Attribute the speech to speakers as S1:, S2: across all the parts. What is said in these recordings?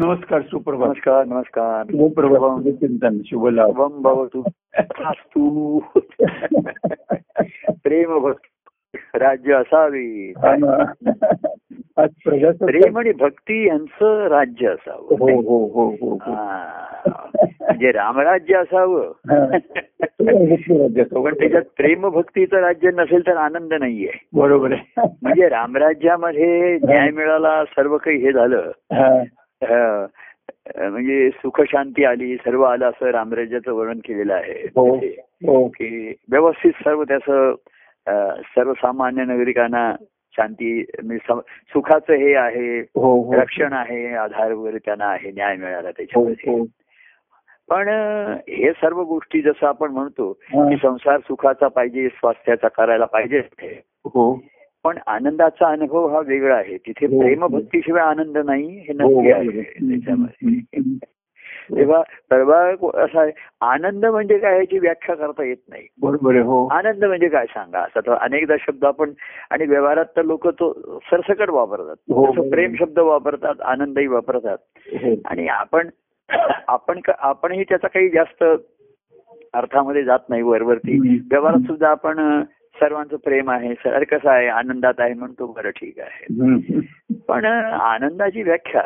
S1: नमस्कार सुप्रभात.
S2: नमस्कार नमस्कार.
S1: सुप्रभात. चिंतन शुभ लाभ
S2: शुभम भवतु. तू प्रेम भक्ती राज्य असावे. प्रेम आणि भक्ती यांचं राज्य असावं.
S1: हो हो हो हो.
S2: हा. म्हणजे रामराज्य असावं. पण त्याच्यात प्रेम भक्तीचं राज्य नसेल तर आनंद नाहीये.
S1: बरोबर आहे.
S2: म्हणजे रामराज्यामध्ये न्याय मिळाला सर्व काही हे झालं. म्हणजे सुख शांती आली सर्व आलं असं रामराज्याचं वर्णन केलेलं आहे.
S1: हो
S2: तिथे.
S1: हो.
S2: की व्यवस्थित सर्व त्याचं सर्वसामान्य नागरिकांना शांती म्हणजे सुखाचं हे आहे
S1: हो
S2: रक्षण आहे आधार वगैरे त्यांना आहे न्याय मिळाला त्याच्यामध्ये. पण हे सर्व गोष्टी जसं आपण म्हणतो. की संसार सुखाचा पाहिजे स्वास्थ्याचा करायला पाहिजे. पण आनंदाचा अनुभव हा वेगळा आहे तिथे
S1: हो.
S2: प्रेमभक्तीशिवाय आनंद नाही हे
S1: हो,
S2: नक्की. आहे त्याच्यामध्ये. तेव्हा परवा असा आहे आनंद म्हणजे काय याची व्याख्या करता येत नाही
S1: बरोबर हो
S2: आनंद म्हणजे काय सांगा असा तर अनेकदा शब्द आपण आणि व्यवहारात तर लोक तो सरसकट वापरतात
S1: हो, हो.
S2: प्रेम शब्द वापरतात आनंदही वापरतात
S1: हो.
S2: आणि आपण आपण आपणही त्याचा काही जास्त अर्थामध्ये जात नाही वरवरती. व्यवहारात सुद्धा आपण सर्वांचं प्रेम आहे सर कसं आहे आनंदात आहे म्हणतो बरं ठीक आहे. पण आनंदाची व्याख्या.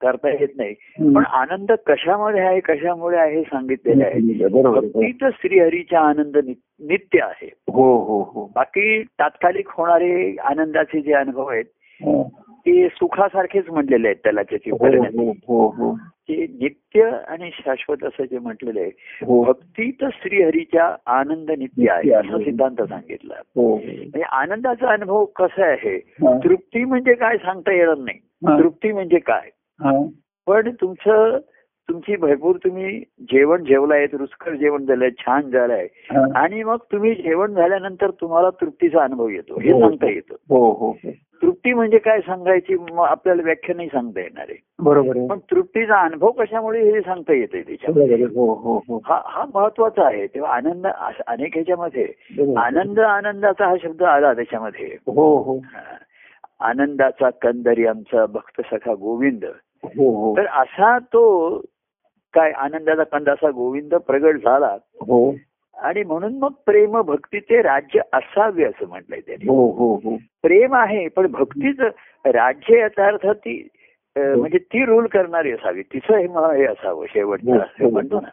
S2: करता येत नाही. पण आनंद कशामध्ये आहे कशामुळे आहे हे सांगितलेलं आहे. भक्तीच श्रीहरीचा आनंद नित्य आहे
S1: हो हो हो
S2: बाकी तात्कालिक होणारे आनंदाचे जे अनुभव आहेत
S1: हो.
S2: ते सुखासारखेच म्हटलेले आहेत त्याला त्याची ते नित्य आणि शाश्वत असं जे म्हटलेलं आहे
S1: हो
S2: भक्तीत श्रीहरीच्या आनंद नित्य आहे. असा सिद्धांत सांगितला
S1: हो
S2: म्हणजे आनंदाचा अनुभव कसा आहे. तृप्ती म्हणजे काय सांगता येणार नाही. तृप्ती म्हणजे काय. पण तुमचं तुमची भरपूर तुम्ही जेवण जेवलाय रुचकर जेवण झालंय छान झालंय. आणि मग तुम्ही जेवण झाल्यानंतर तुम्हाला तृप्तीचा अनुभव येतो हे
S1: हो.
S2: सांगता येतं
S1: हो हो हो.
S2: तृप्ती म्हणजे काय सांगायची आपल्याला व्याख्या नाही सांगता येणार आहे.
S1: बरोबर
S2: पण तृप्तीचा अनुभव कशामुळे हे सांगता येते त्याच्यामध्ये.
S1: हो हो हो.
S2: हा हा महत्त्वाचा आहे. तेव्हा आनंद अनेक ह्याच्यामध्ये. आनंद आनंदाचा हा शब्द आला त्याच्यामध्ये.
S1: हो. हो.
S2: आनंदाचा कंदरी आमचा भक्त सखा गोविंद.
S1: हो हो.
S2: तर असा तो काय आनंदाचा कंद असा गोविंद प्रगट झाला.
S1: हो.
S2: आणि म्हणून मग प्रेम भक्तीचे राज्य असावे असं म्हटलंय त्याने.
S1: हो हो हो.
S2: प्रेम आहे पण भक्तीच राज्य याचा अर्थ ती म्हणजे ती रूल करणारी असावी. तिचं हे म- हे असावं शेवटचं. असं. म्हणतो ना.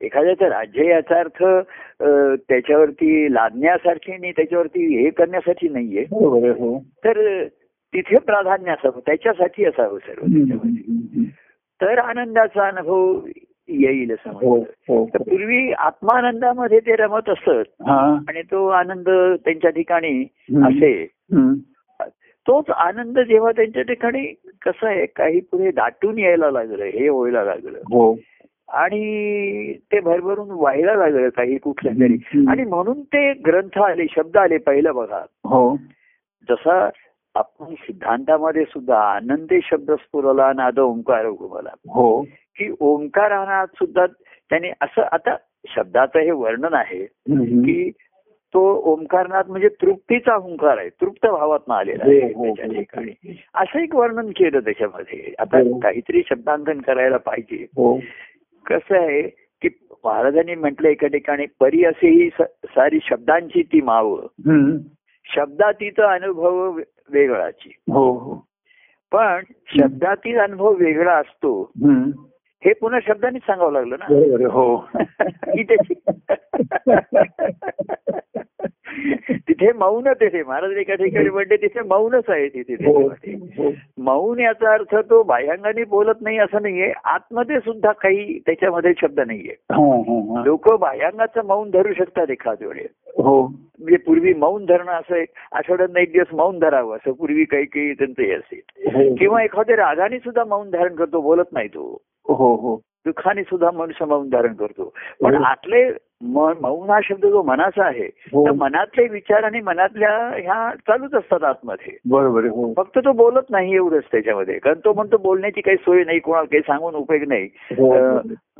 S2: एखाद्याचं राज्य याचा अर्थ त्याच्यावरती लादण्यासारखी आणि त्याच्यावरती हे करण्यासाठी नाहीये.
S1: हो.
S2: तर तिथे प्राधान्य असावं. त्याच्यासाठी असावं सर्व त्याच्यामध्ये. तर आनंदाचा अनुभव येईल असं
S1: हो
S2: म्हणतो
S1: हो
S2: तर पूर्वी आत्मानंदामध्ये ते रमत असत
S1: हा.
S2: आणि तो आनंद त्यांच्या ठिकाणी. असे. तोच आनंद जेव्हा त्यांच्या ठिकाणी कसं आहे काही पुढे दाटून यायला लागलं हे व्हायला लागलं.
S1: हो.
S2: आणि ते भरभरून व्हायला लागलं काही कुठल्या तरी. आणि म्हणून ते ग्रंथ आले शब्द आले पहिलं बघा.
S1: हो.
S2: जसा आपण सिद्धांतामध्ये सुद्धा आनंदे शब्द स्फुरला नाद ओंकार
S1: हो.
S2: की ओंकारानात सुद्धा त्याने असं आता शब्दाचं हे वर्णन आहे. की तो ओंकारनाथ म्हणजे तृप्तीचा ओंकार आहे तृप्त भावात आलेला आहे
S1: हो, हो, हो.
S2: ठिकाणी असं एक वर्णन केलं त्याच्यामध्ये आता
S1: हो.
S2: काहीतरी शब्दांकन करायला पाहिजे
S1: हो
S2: कसं आहे की महाराजांनी म्हटलं एका ठिकाणी परी असेही स- सारी शब्दांची ती माव. शब्दातीचा अनुभव वेगळाची
S1: हो हो
S2: पण शब्दातील अनुभव वेगळा असतो. हे पुन्हा शब्दांनीच सांगावं लागलं ना?
S1: हो.
S2: तिथे मौन तिथे महाराज एका ठिकाणी म्हणते तिथे मौनच आहे तिथे.
S1: हो. हो.
S2: मौन याचा अर्थ तो बाह्यांगाने बोलत नाही असं नाहीये. आतमध्ये सुद्धा काही त्याच्यामध्ये शब्द नाहीये.
S1: हा, हा, हा.
S2: लोक बाह्यांगाचं मौन धरू शकतात एखाद वेळेस.
S1: हो.
S2: म्हणजे पूर्वी मौन धरणं असं आठवड्यात एक दिवस मौन धरावं असं पूर्वी काही काही त्यांचं हे असेल.
S1: हो.
S2: किंवा एखाद्या रागाने सुद्धा मौन धारण करतो बोलत नाही तो.
S1: हो हो.
S2: दुःखाने सुद्धा मनुष्य मौन धारण करतो. पण
S1: हो.
S2: आतले म- मौन हा शब्द जो मनाचा आहे
S1: हो.
S2: तर मनातले विचार आणि मनातल्या ह्या चालूच असतात आतमध्ये.
S1: बरोबर हो.
S2: फक्त तो बोलत नाही एवढंच त्याच्यामध्ये. कारण तो म्हणतो बोलण्याची काही सोय नाही कोणाला काही सांगून उपयोग नाही.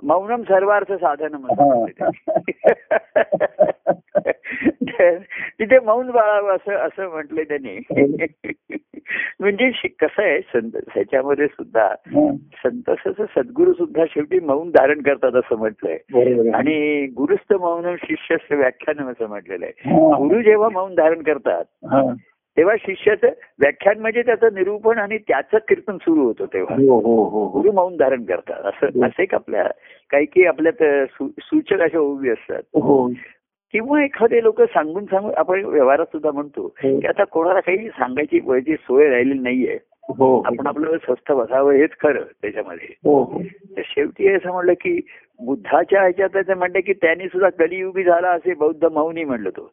S2: मौनम सर्वार्थ साधन म्हणतात तर तिथे मौन बाळावं असं असं म्हटलंय त्यांनी. म्हणजे कसं आहे संत ह्याच्यामध्ये सुद्धा. संत सद्गुरू सुद्धा शेवटी मौन धारण करतात असं म्हटलंय. आणि गुरुस्थ मौन शिष्यस्थ व्याख्यान असं म्हटलेलं आहे. गुरु जेव्हा मौन धारण करतात. तेव्हा शिष्याचं व्याख्यान म्हणजे त्याचं निरूपण आणि त्याचं कीर्तन सुरू होतं तेव्हा
S1: हो हो हो
S2: गुरु मौन धारण करतात असं. असं आपल्या काही काही आपल्यात सूचक अशा उभी असतात किंवा एखादे लोक सांगून सांगून आपण व्यवहारात सुद्धा म्हणतो
S1: हो.
S2: की आता कोणाला काही सांगायची वयाची सोय राहिलेली नाहीये.
S1: हो.
S2: आपण आपलं स्वस्थ बसावं हेच खरं त्याच्यामध्ये.
S1: हो.
S2: शेवटी असं म्हणलं की बुद्धाच्या ह्याच्यात ते म्हणले की त्यांनी सुद्धा कलियुगी झाला असे बौद्ध मौनी म्हणलं तो.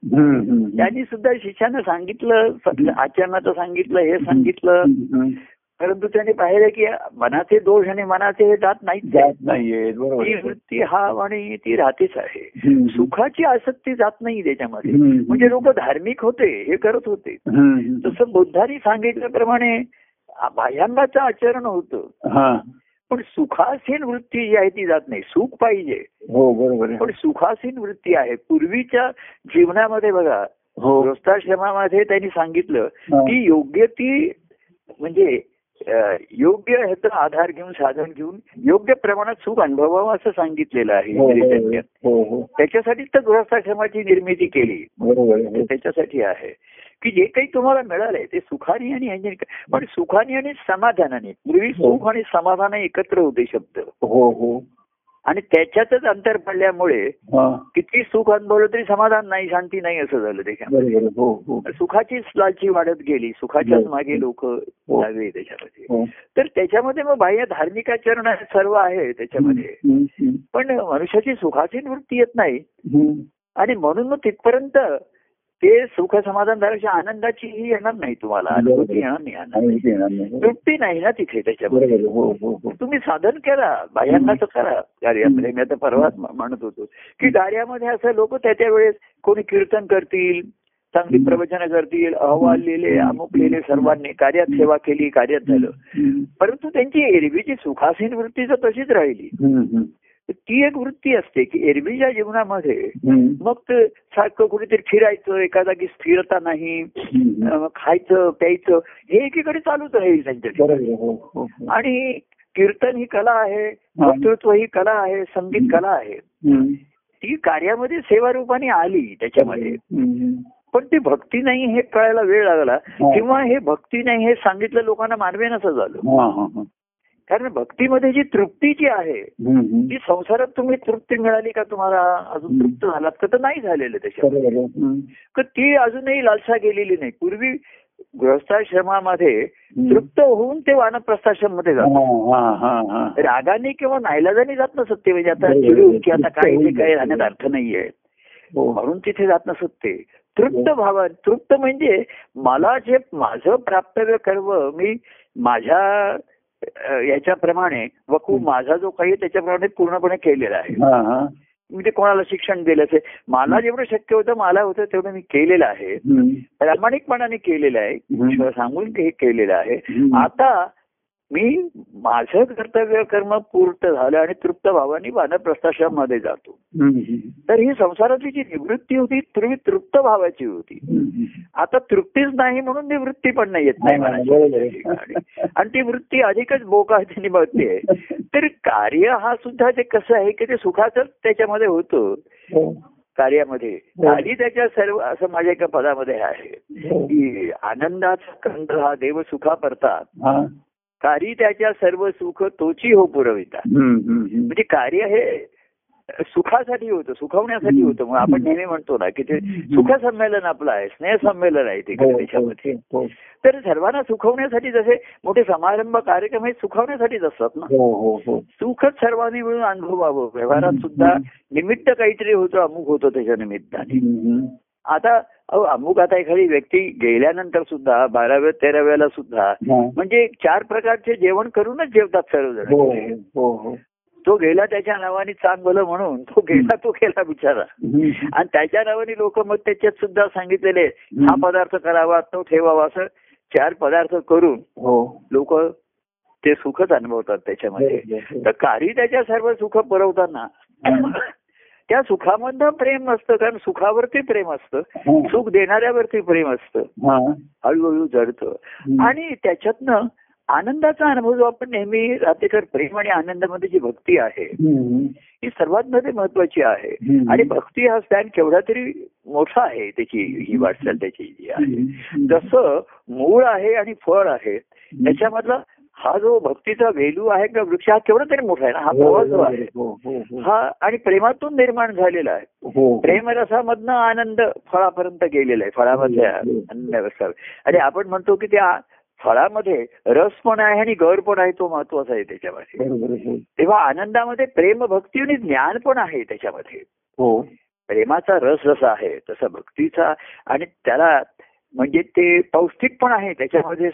S2: त्यांनी सुद्धा शिष्यानं सांगितलं आचरणाचं सांगितलं हे सांगितलं. परंतु त्यांनी पाहिलं की मनाचे दोष आणि मनाचे हे जात नाहीत.
S1: जात नाहीये
S2: ती. वृत्ती हा आणि ती राहतेच आहे. सुखाची आसक्ती जात नाही त्याच्यामध्ये. म्हणजे लोक धार्मिक होते हे करत होते. तसं बुद्धांनी सांगितल्याप्रमाणे बाह्यांगाचं आचरण होतं.
S1: हा.
S2: पण सुखासीन वृत्ती जी आहे ती जात नाही. सुख पाहिजे.
S1: हो बरोबर
S2: पण सुखासीन वृत्ती आहे. पूर्वीच्या जीवनामध्ये बघा
S1: हो.
S2: गृहस्थाश्रमामध्ये त्यांनी सांगितलं
S1: हा.
S2: की योग्य ती म्हणजे योग्य ह्याचा आधार घेऊन साधन घेऊन योग्य प्रमाणात सुख अनुभवावं असं सांगितलेलं आहे
S1: हो हो. हो हो
S2: त्याच्यासाठी तर गृहस्थाश्रमाची निर्मिती केली
S1: हो.
S2: त्याच्यासाठी आहे की जे काही तुम्हाला मिळालंय ते सुखाने आणि पण सुखाने आणि समाधानाने पूर्वी. सुख आणि समाधान एकत्र होते शब्द
S1: हो हो
S2: आणि त्याच्यातच अंतर पडल्यामुळे
S1: हा.
S2: किती सुख अनुभवलं तरी समाधान नाही शांती नाही असं झालं त्याच्यामध्ये.
S1: आहे. हो हो.
S2: सुखाचीच लालची वाढत गेली. सुखाच्याच
S1: हो.
S2: मागे लोक लागले त्याच्यामध्ये.
S1: हो.
S2: तर त्याच्यामध्ये मग बाह्य धार्मिक आचरण आहे, सर्व आहे त्याच्यामध्ये. पण मनुष्याची सुखाची वृत्ती येत नाही. आणि म्हणून मग तिथपर्यंत ते सुख समाधान झाल्याच्या आनंदाची ही येणार नाही तुम्हाला. अनुभूती येणार नाही आनंद.
S1: नाही.
S2: तृप्ती नाही ना तिथे त्याच्यामध्ये.
S1: हो हो हो.
S2: तुम्ही साधन करा. बाह्यांनाच करा. कार्यामध्ये. मी आता परवाच म्हणत होतो की कार्यामध्ये असं लोक त्याच्या वेळेस कोणी कीर्तन करतील चांगली प्रवचनं करतील अहवाल लिहिले अमुक लिहिले सर्वांनी कार्यात सेवा केली कार्यात झालं. परंतु त्यांची एरवीची सुखासीन वृत्ती जर तशीच राहिली. तर ती एक वृत्ती असते की एरवीच्या जीवनामध्ये मग ते सारखं कुठेतरी फिरायचं एका जागी स्थिरता नाही खायचं प्यायचं हे एकीकडे चालूच राहील त्यांच्या.
S1: हो हो हो.
S2: आणि कीर्तन ही कला आहे वक्तृत्व ही कला आहे संगीत कला आहे. ती कार्यामध्ये सेवारूपाने आली त्याच्यामध्ये. पण ती भक्ती नाही हे कळायला वेळ लागला. किंवा हे भक्ती नाही हे सांगितलं लोकांना मानवे नसं झालं. कारण भक्तीमध्ये जी तृप्ती जी आहे. ती संसारात तुम्ही तृप्ती मिळाली का तुम्हाला? अजून तृप्त झालात का? तर नाही झालेलं. तर ती अजूनही लालसा गेलेली नाही. पूर्वी गृहस्थाश्रमामध्ये. तृप्त होऊन ते वानप्रस्थाश्रममध्ये जातात
S1: हा, हा, हा, हा.
S2: रागाने किंवा नाईलाजाने जात नसत ते. म्हणजे आता की आता काय काय राहण्यात अर्थ नाहीये.
S1: हो.
S2: म्हणून तिथे जात नसत ते. तृप्त भावा तृप्त म्हणजे मला जे माझं प्राप्तव्य कर्म मी माझ्या याच्याप्रमाणे वकू माझा जो काही त्याच्याप्रमाणे पूर्णपणे केलेला आहे.
S1: हा, हा.
S2: म्हणजे कोणाला शिक्षण दिलं असेल मला जेवढं शक्य होतं मला होतं तेवढं मी केलेलं आहे. प्रामाणिकपणाने केलेलं आहे. सांगून हे केलेलं आहे. आता मी माझं कर्तव्य कर्म पूर्ण झालं आणि तृप्त भावाने वानप्रस्थाश्रममध्ये जातो. तर ही संसारातली जी निवृत्ती होती पूर्वी तृप्त भावाची होती. आता तृप्तीच नाही म्हणून निवृत्ती पण नाही येत नाही
S1: हा, आहे.
S2: आणि ती वृत्ती अधिकच बोकाळतीने बघते तर कार्य हा सुद्धा ते कसं आहे की ते सुखाचंच त्याच्यामध्ये होतं
S1: हो.
S2: कार्यामध्ये कार्य त्याच्या सर्व असं माझ्या एका पदामध्ये आहे
S1: हो.
S2: की आनंदाचा कंद हा देव सुखा परतात
S1: हा.
S2: कार्य त्याच्या सर्व सुख तोची हो पुरविता. म्हणजे कार्य हे सुखासाठी होतं सुखवण्यासाठी होतं. मग आपण नेहमी म्हणतो ना की ते सुख संमेलन आपलं आहे स्नेह संमेलन आहे ते
S1: हो,
S2: त्याच्यामध्ये.
S1: हो, हो.
S2: तर सर्वांना सुखवण्यासाठी जसे मोठे समारंभ कार्यक्रम हे सुखवण्यासाठीच असतात ना. सुखच सर्वांनी मिळून अनुभवावं. व्यवहारात सुद्धा निमित्त काहीतरी होतं अमुक होतं त्याच्या निमित्ताने. आता अहो अमुक आता एखादी व्यक्ती गेल्यानंतर सुद्धा बाराव्या तेराव्याला सुद्धा
S1: हा.
S2: म्हणजे चार प्रकारचे जेवण करूनच जेवतात
S1: हो
S2: सर्वजण.
S1: हो हो
S2: तो गेला त्याच्या नावाने चांग भलं म्हणून तो गेला तो गेला बिचारा. आणि त्याच्या नावाने लोक मग त्याच्यात सुद्धा सांगितलेले हा पदार्थ करावा तो ठेवावा असं चार पदार्थ करून
S1: हो.
S2: लोक ते सुखच अनुभवतात त्याच्यामध्ये.
S1: हो, हो.
S2: तर कारी त्याच्या सर्व सुख पुरवताना त्या सुखामधनं प्रेम असतं कारण सुखावरती प्रेम असतं. सुख देणाऱ्यावरती प्रेम असतं
S1: हा.
S2: हळूहळू जडतं. आणि त्याच्यातनं आनंदाचा अनुभव जो आपण नेहमी राहतेकर प्रेम आणि आनंदामध्ये जी भक्ती आहे. ही सर्वात मध्ये महत्वाची आहे. आणि भक्ती हा स्टँड केवढा तरी मोठा आहे त्याची ही वाटचाल त्याची जी आहे. जसं मूळ आहे आणि फळ आहे त्याच्यामधला हा जो भक्तीचा वेलू आहे किंवा वृक्ष हा केवढा तरी मोठा आहे ना हा
S1: हो,
S2: प्रवास जो
S1: हो,
S2: आहे
S1: हो, हो, हो.
S2: हा आणि प्रेमातून निर्माण झालेला आहे
S1: हो.
S2: प्रेमरसामधनं आनंद फळापर्यंत गेलेला आहे
S1: हो.
S2: आनंद रसा आणि आपण म्हणतो की त्या फळामध्ये रस पण आहे आणि गर पण आहे तो महत्त्वाचा आहे त्याच्यामध्ये.
S1: हो.
S2: तेव्हा आनंदामध्ये प्रेम भक्ती आणि ज्ञान पण आहे त्याच्यामध्ये
S1: हो
S2: प्रेमाचा रस जसा आहे तसा भक्तीचा आणि त्याला म्हणजे ते पौष्टिक पण आहे त्याच्यामध्ये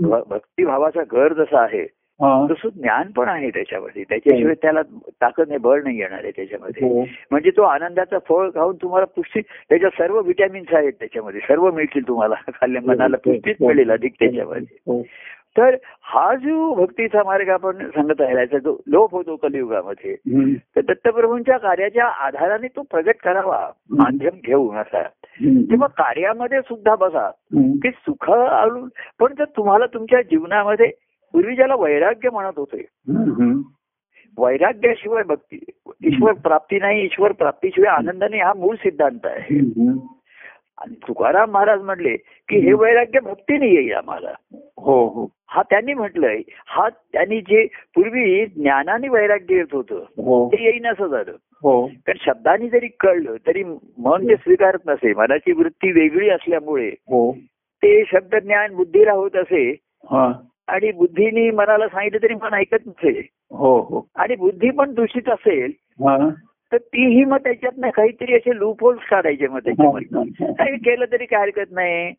S2: भक्तिभावाचा घर जसा आहे
S1: हा.
S2: तसं ज्ञान पण आहे त्याच्यामध्ये. त्याच्याशिवाय त्याला ताकद नाही बळ नाही येणार आहे त्याच्यामध्ये.
S1: हो.
S2: म्हणजे तो आनंदाचा फळ खाऊन तुम्हाला पुष्टी त्याच्यात सर्व विटॅमिन्स आहेत त्याच्यामध्ये. सर्व मिळतील तुम्हाला. खाल्ल्या मनाला पुष्टीच मिळेल अधिक त्याच्यामध्ये.
S1: हो.
S2: तर हा जो भक्तीचा मार्ग आपण सांगत याचा जो लोप होतो कलियुगामध्ये. तर दत्तप्रभूंच्या कार्याच्या आधाराने तो प्रगट करावा माध्यम घेऊन असा. तेव्हा कार्यामध्ये सुद्धा
S1: हम्म.
S2: की सुख आलून पण जर तुम्हाला तुमच्या जीवनामध्ये पूर्वी ज्याला वैराग्य म्हणत होते. वैराग्याशिवाय भक्ती ईश्वर प्राप्ती नाही ईश्वर प्राप्तीशिवाय आनंद नाही हा मूळ सिद्धांत आहे. आणि तुकाराम महाराज म्हणले की हे वैराग्य भक्तीने येईल आम्हाला.
S1: हो हो.
S2: हा त्यांनी म्हटलंय हा त्यांनी जे पूर्वी ज्ञानाने वैराग्य येत होतं
S1: हो.
S2: ते येईन असं झालं.
S1: हो.
S2: कारण शब्दांनी जरी कळलं तरी मन ते स्वीकारत नसे मनाची वृत्ती वेगळी असल्यामुळे
S1: हो.
S2: ते शब्द ज्ञान बुद्धीला होत असे आणि बुद्धीने मनाला सांगितलं तरी मन ऐकत नसे.
S1: हो हो.
S2: आणि बुद्धी पण दूषित असेल तर तीही मग त्याच्यातनं काहीतरी असे लूप होल्स काढायचे मग त्याच्यामधनं काही केलं तरी काय हरकत नाही.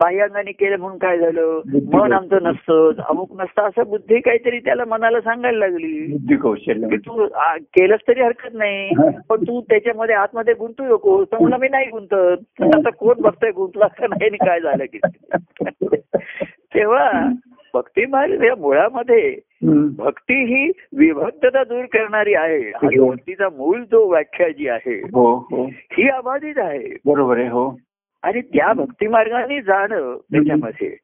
S2: बाह्यांगाने केलं म्हणून काय झालं? मन आमचं नसतं. अमुक नसतं. असं बुद्धी काहीतरी त्याला मनाला सांगायला लागली.
S1: कौशल्य
S2: की तू केलंच तरी हरकत नाही. पण तू त्याच्यामध्ये आतमध्ये गुंतू नको. तर मला मी नाही गुंतत. आता कोण बघतोय गुंतला का नाही काय झालं की. तेव्हा भक्ती मार्ग या मुळामध्ये. भक्ती ही विभक्तता दूर करणारी आहे. आणि. भक्तीचा मूळ जो व्याख्या जी आहे
S1: हो हो.
S2: ही अबाधित आहे.
S1: बरोबर आहे हो.
S2: आणि त्या भक्ती मार्गाने जाणं त्याच्यामध्ये.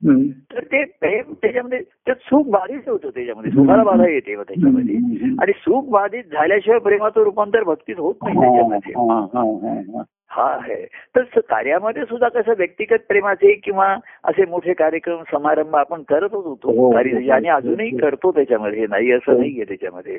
S2: तर ते प्रेम त्याच्यामध्ये ते सुख बाधित होतं त्याच्यामध्ये. सुखाला बाधा येते त्याच्यामध्ये. आणि सुख बाधित झाल्याशिवाय प्रेमाचं रूपांतर भक्तीत होत नाही
S1: हा,
S2: त्याच्यामध्ये.
S1: हा, हा, हा, हा.
S2: हा आहे तर कार्यामध्ये सुद्धा कसं व्यक्तिगत प्रेमाचे किंवा असे मोठे कार्यक्रम समारंभ आपण करतच
S1: हो,
S2: होतो कार्य आणि अजूनही करतो त्याच्यामध्ये हे नाही असं
S1: हो.
S2: नाहीये त्याच्यामध्ये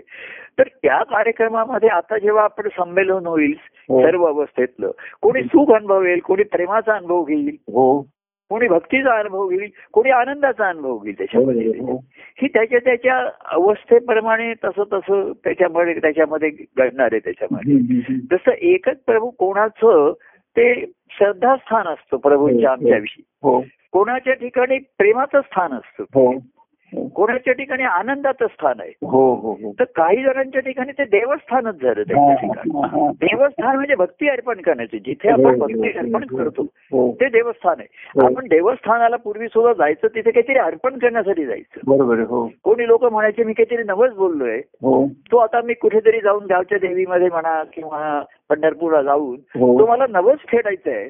S2: तर त्या कार्यक्रमामध्ये आता जेव्हा आपण संमेलन होईल
S1: हो.
S2: सर्व अवस्थेतलं कोणी सुख अनुभवेल कोणी प्रेमाचा अनुभव घेईल
S1: हो
S2: कोणी भक्तीचा अनुभव घेईल कोणी आनंदाचा अनुभव घेईल त्याच्यामध्ये.
S1: हो, हो.
S2: ही त्याच्या त्याच्या अवस्थेप्रमाणे तसं तसं त्याच्यामध्ये त्याच्यामध्ये घडणार आहे त्याच्यामध्ये. जसं एकच प्रभू कोणाचं ते श्रद्धास्थान असतं प्रभूंच्या आमच्याविषयी.
S1: हो.
S2: कोणाच्या ठिकाणी प्रेमाचं स्थान असतं.
S1: हो हो.
S2: कोणाच्या ठिकाणी आनंदाचं स्थान आहे.
S1: हो हो हो.
S2: तर काही जणांच्या ठिकाणी ते देवस्थानच झालं त्यांच्या ठिकाणी. देवस्थान म्हणजे भक्ती अर्पण करण्याचे. जिथे आपण भक्ती अर्पण करतो ते देवस्थान आहे. आपण देवस्थानाला पूर्वी सुद्धा जायचं तिथे काहीतरी अर्पण करण्यासाठी जायचं.
S1: बरोबर हो.
S2: कोणी लोक म्हणायचे मी काहीतरी नवच बोललोय. तो आता मी कुठेतरी जाऊन गावच्या देवीमध्ये म्हणा किंवा पंढरपूरला जाऊन. तो मला नवच फेडायचं आहे.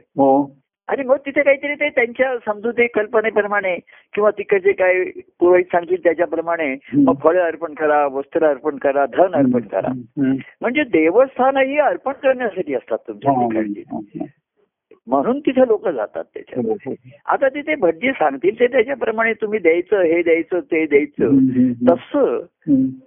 S2: आणि मग तिथे काहीतरी ते त्यांच्या समजुती कल्पनेप्रमाणे किंवा तिकडचे काय पुरोहित सांगतील त्याच्याप्रमाणे मग फळे अर्पण करा वस्त्र अर्पण करा धन अर्पण करा. म्हणजे देवस्थानही अर्पण करण्यासाठी असतात तुमच्या
S1: हा,
S2: ठिकाणी
S1: हा, हा.
S2: म्हणून तिथे लोक जातात त्याच्यात
S1: हो, हो.
S2: आता तिथे भटजी सांगतील ते त्याच्याप्रमाणे तुम्ही द्यायचं हे द्यायचं ते द्यायचं. तसं.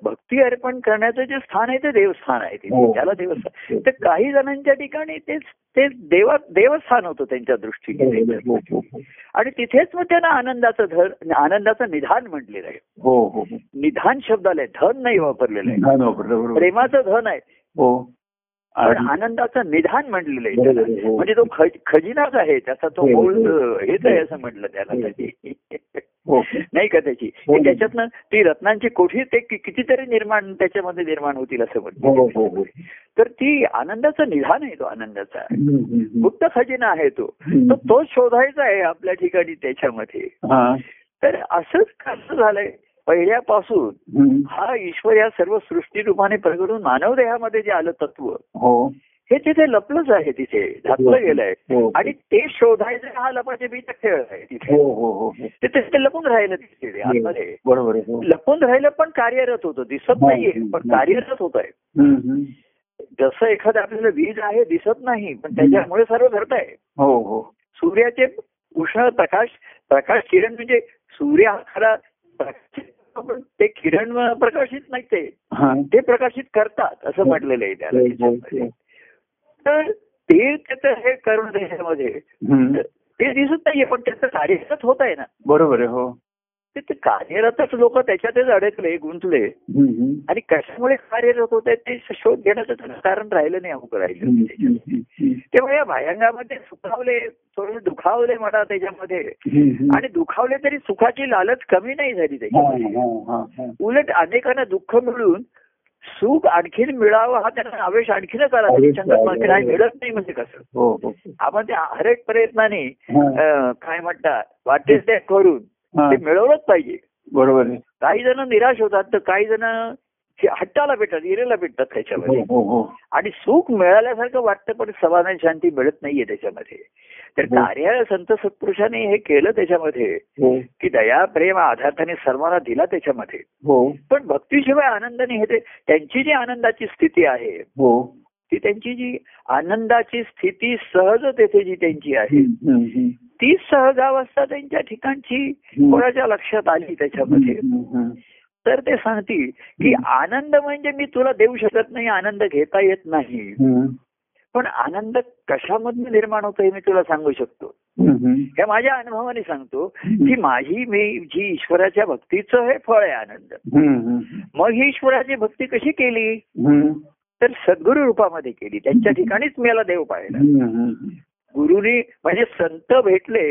S2: भक्ती अर्पण करण्याचं जे स्थान आहे ते देवस्थान आहे तिथे
S1: हो.
S2: त्याला देवस्थान. तर काही जणांच्या ठिकाणी तेच ते देवा देवस्थान होतं त्यांच्या दृष्टीने.
S1: हो, हो, हो.
S2: आणि तिथेच मग त्यांना आनंदाचं धन आनंदाचं निधान म्हटलेलं आहे.
S1: हो हो हो.
S2: निधान शब्दाला धन नाही वापरलेलं आहे.
S1: हा,
S2: प्रेमाचं धन आहे.
S1: हो.
S2: आनंदाचं निधान म्हटलेलं आहे
S1: हो.
S2: म्हणजे तो खज- खजिनाच आहे त्याचा तो
S1: हो,
S2: मूळ
S1: हो.
S2: हेच आहे असं म्हटलं त्याला नाही का त्याची? त्याच्यातनं ती रत्नांची कोठी ते कितीतरी निर्माण त्याच्यामध्ये निर्माण होतील असं म्हणतो तर ती आनंदाचं निधान आहे तो आनंदाचा. गुप्त खजिना आहे तो. तो शोधायचा आहे आपल्या ठिकाणी त्याच्यामध्ये.
S1: हा.
S2: तर असंच कसं झालंय पहिल्यापासून. हा ईश्वर या सर्व सृष्टी रूपाने प्रगटून मानव देहामध्ये जे आलं तत्व
S1: हो.
S2: हे तिथे लपलंच आहे तिथे घातलं गेलंय.
S1: हो
S2: आणि ते शोधायचं हा लपाच्या बीचा खेळ आहे तिथे.
S1: हो हो हो. हो.
S2: ते ते लपून राहिलं तिथे आतमध्ये.
S1: बरोबर हो.
S2: लपून राहिलं पण कार्यरत होतं दिसत नाहीये पण कार्यरत होत आहे. जसं एखादं आपल्याला वीज आहे दिसत नाही पण त्याच्यामुळे सर्व घडत आहे
S1: हो हो.
S2: सूर्याचे उष्ण प्रकाश प्रकाश किरण म्हणजे सूर्य हा खरा पण ते किरण प्रकाशित नाही ते
S1: हा
S2: ते प्रकाशित करतात असं म्हटलेलं आहे त्याला
S1: हो, हो. हो.
S2: तर ते त्याचं हे करून
S1: हम्म.
S2: ते दिसत नाहीये पण त्याचं कार्यरत होत आहे ना
S1: बरोबर आहे हो
S2: ते ते कार्यरतच लोक त्याच्यातच अडकले गुंतले. आणि कशामुळे कार्यरत होत आहे ते शोध घेण्याचं त्याचं कारण राहिलं नाही अमुक राहिलं. तेव्हा या भायंगामध्ये सुखावले थोडे दुखावले म्हणा त्याच्यामध्ये. आणि दुखावले तरी सुखाची लालच कमी नाही झाली त्याच्यामध्ये. उलट अनेकांना दुःख मिळून सुख आणखीन मिळावं हा त्यांना आवेश आणखीनच आला मिळत नाही म्हणजे कसं
S1: हो हो
S2: आपण त्या हरेक प्रयत्नाने काय म्हणतात वाटेच ते करून. ते मिळवलंच पाहिजे.
S1: बरोबर आहे.
S2: काही जण निराश होतात तर काही जण हट्टाला भेटतात इरेला भेटतात
S1: हो
S2: त्याच्यामध्ये.
S1: हो हो
S2: आणि सुख मिळाल्यासारखं वाटतं पण समाधान शांती मिळत नाहीये त्याच्यामध्ये. तर
S1: हो.
S2: कार्य संत सत्पुरुषांनी हे केलं त्याच्यामध्ये
S1: हो.
S2: की दया प्रेम आधार सर्वांना दिला त्याच्यामध्ये.
S1: हो.
S2: पण भक्तीशिवाय आनंदाने हे ते त्यांची जी आनंदाची स्थिती आहे
S1: हो.
S2: ती त्यांची जी आनंदाची स्थिती सहज तेथे जी त्यांची आहे. ती सहजावस्था त्यांच्या ठिकाणची. कोणाच्या लक्षात आली त्याच्यामध्ये. तर ते सांगतील की आनंद म्हणजे मी तुला देऊ शकत नाही आनंद घेता येत नाही पण आनंद कशामधून निर्माण होतो हे मी तुला सांगू शकतो. हे माझ्या अनुभवाने सांगतो की माझी मी जी ईश्वराच्या भक्तीचं हे फळ आहे आनंद. मग ही ईश्वराची भक्ती कशी केली तर सद्गुरु रूपामध्ये केली त्यांच्या ठिकाणीच मला देव पाहिला. गुरुनी म्हणजे संत भेटले.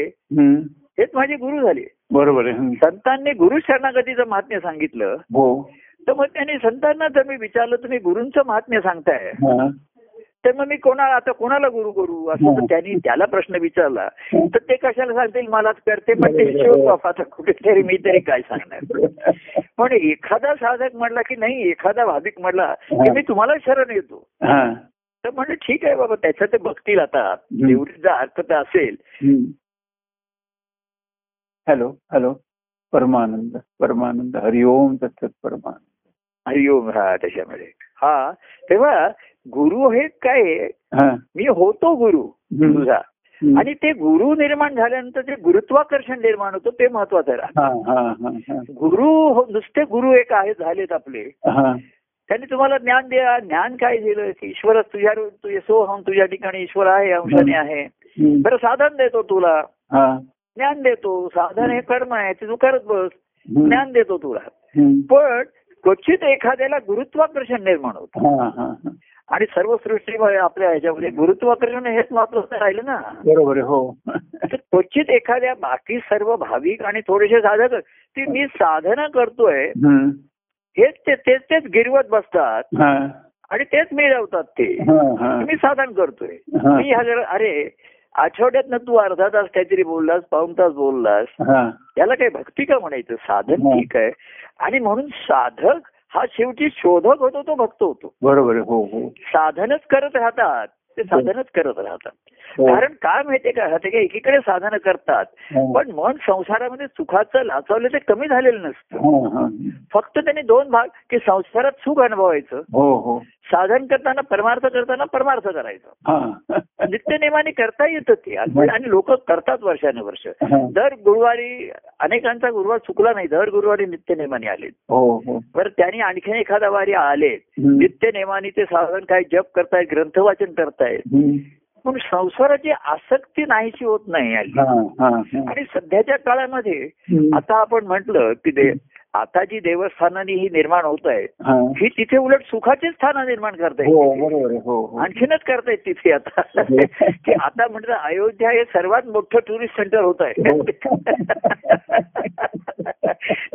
S2: हेच माझे गुरु झाले
S1: बरोबर आहे.
S2: संतांनी गुरु शरणागतीचं महात्म्य सांगितलं
S1: हो
S2: तर मग त्यांनी संतांना जर मी विचारलं तुम्ही गुरूंचं महात्म्य सांगताय. तर मग मी कोणाला आता कोणाला गुरु करू? असं तर त्यांनी त्याला प्रश्न विचारला. तर ते कशाला सांगतील? मलाच करते पण ते आता कुठेतरी मी तरी काय सांगणार? पण एखादा साधक म्हणला की नाही एखादा भाविक म्हणला की मी तुम्हाला शरण येतो.
S1: हा.
S2: तर म्हणलं ठीक आहे बाबा त्याचं ते बघतील आता. एवढीचा अर्थ तर असेल.
S1: Hello hello. परमानंद परमानंद. हरिओम तत्सत परमानंद.
S2: हरिओम हा त्याच्यामध्ये हा तेव्हा गुरु हे काय आहे? मी होतो गुरु. तुझा. आणि ते गुरु निर्माण झाल्यानंतर जे गुरुत्वाकर्षण निर्माण होतं ते महत्वाचं राहतं
S1: हा, हा, हा, हा.
S2: गुरु हो- नुसते गुरु एक आहेत झालेत आपले
S1: हा.
S2: त्यांनी तुम्हाला ज्ञान द्या ज्ञान काय दिलं की ईश्वर तुझ्या तुझे सोहम तुझ्या ठिकाणी ईश्वर आहे अंशाने आहे. बरं साधन देतो तुला
S1: हा.
S2: ज्ञान देतो साधन हे कर्म आहे ते तू करत बस. ज्ञान देतो तुला. पण क्वचित एखाद्याला गुरुत्वाकर्षण निर्माण होतं
S1: हा, हा, हा.
S2: आणि सर्व सृष्टीमध्ये आपल्या ह्याच्यामध्ये गुरुत्वाकर्षण हेच महत्वाचं राहिलं ना
S1: बरोबर हो
S2: क्वचित एखाद्या बाकी सर्व भाविक आणि थोडेसे साधक ती मी साधना करतोय. हेच ते तेच तेच गिरवत बसतात. आणि तेच मिळवतात ते. मी साधन करतोय. मी अरे आठवड्यात तू अर्धा तास काहीतरी बोललास पाऊन तास बोललास.
S1: हा.
S2: याला काही भक्ती का म्हणायचं? साधन
S1: हा.
S2: ठीक आहे. आणि म्हणून साधक हा शेवटी शोधक होतो तो भक्त होतो.
S1: बरोबर हो हो.
S2: साधनच करत राहतात. ते साधनच करत राहतात.
S1: हो.
S2: कारण काय माहितीये का? ते काय एकीकडे साधनं करतात
S1: हा.
S2: पण मन संसारामध्ये सुखाचं लाचवलं ते कमी झालेलं नसतं.
S1: हा, हा.
S2: फक्त त्यांनी दोन भाग की संसारात सुख अनुभवायचं.
S1: हो हो.
S2: साधन करताना परमार्थ करताना परमार्थ करायचं
S1: हा.
S2: नित्यनेमाने करता येतं ते आणि लोक करतात वर्षानुवर्ष. दर गुरुवारी अनेकांचा गुरुवार चुकला नाही दर गुरुवारी नित्यनेमाने आले
S1: हो हो
S2: बरं त्यांनी आणखीन एखादा वारी आले. नित्यनेमाने ते साधन काय जप करतायत ग्रंथ वाचन करतायत. पण संसाराची आसक्ती नाहीशी होत नाही
S1: हा.
S2: आणि सध्याच्या काळामध्ये. आता आपण म्हंटल की आता जी देवस्थानांनी ही निर्माण होत आहेत
S1: हा.
S2: ही तिथे उलट सुखाची स्थानं निर्माण
S1: हो
S2: करतायत
S1: आहे हो हो
S2: आणखीनच करतायत तिथे आता
S1: हो.
S2: की आता म्हटलं अयोध्या हे सर्वात मोठं टुरिस्ट सेंटर होत आहे
S1: हो.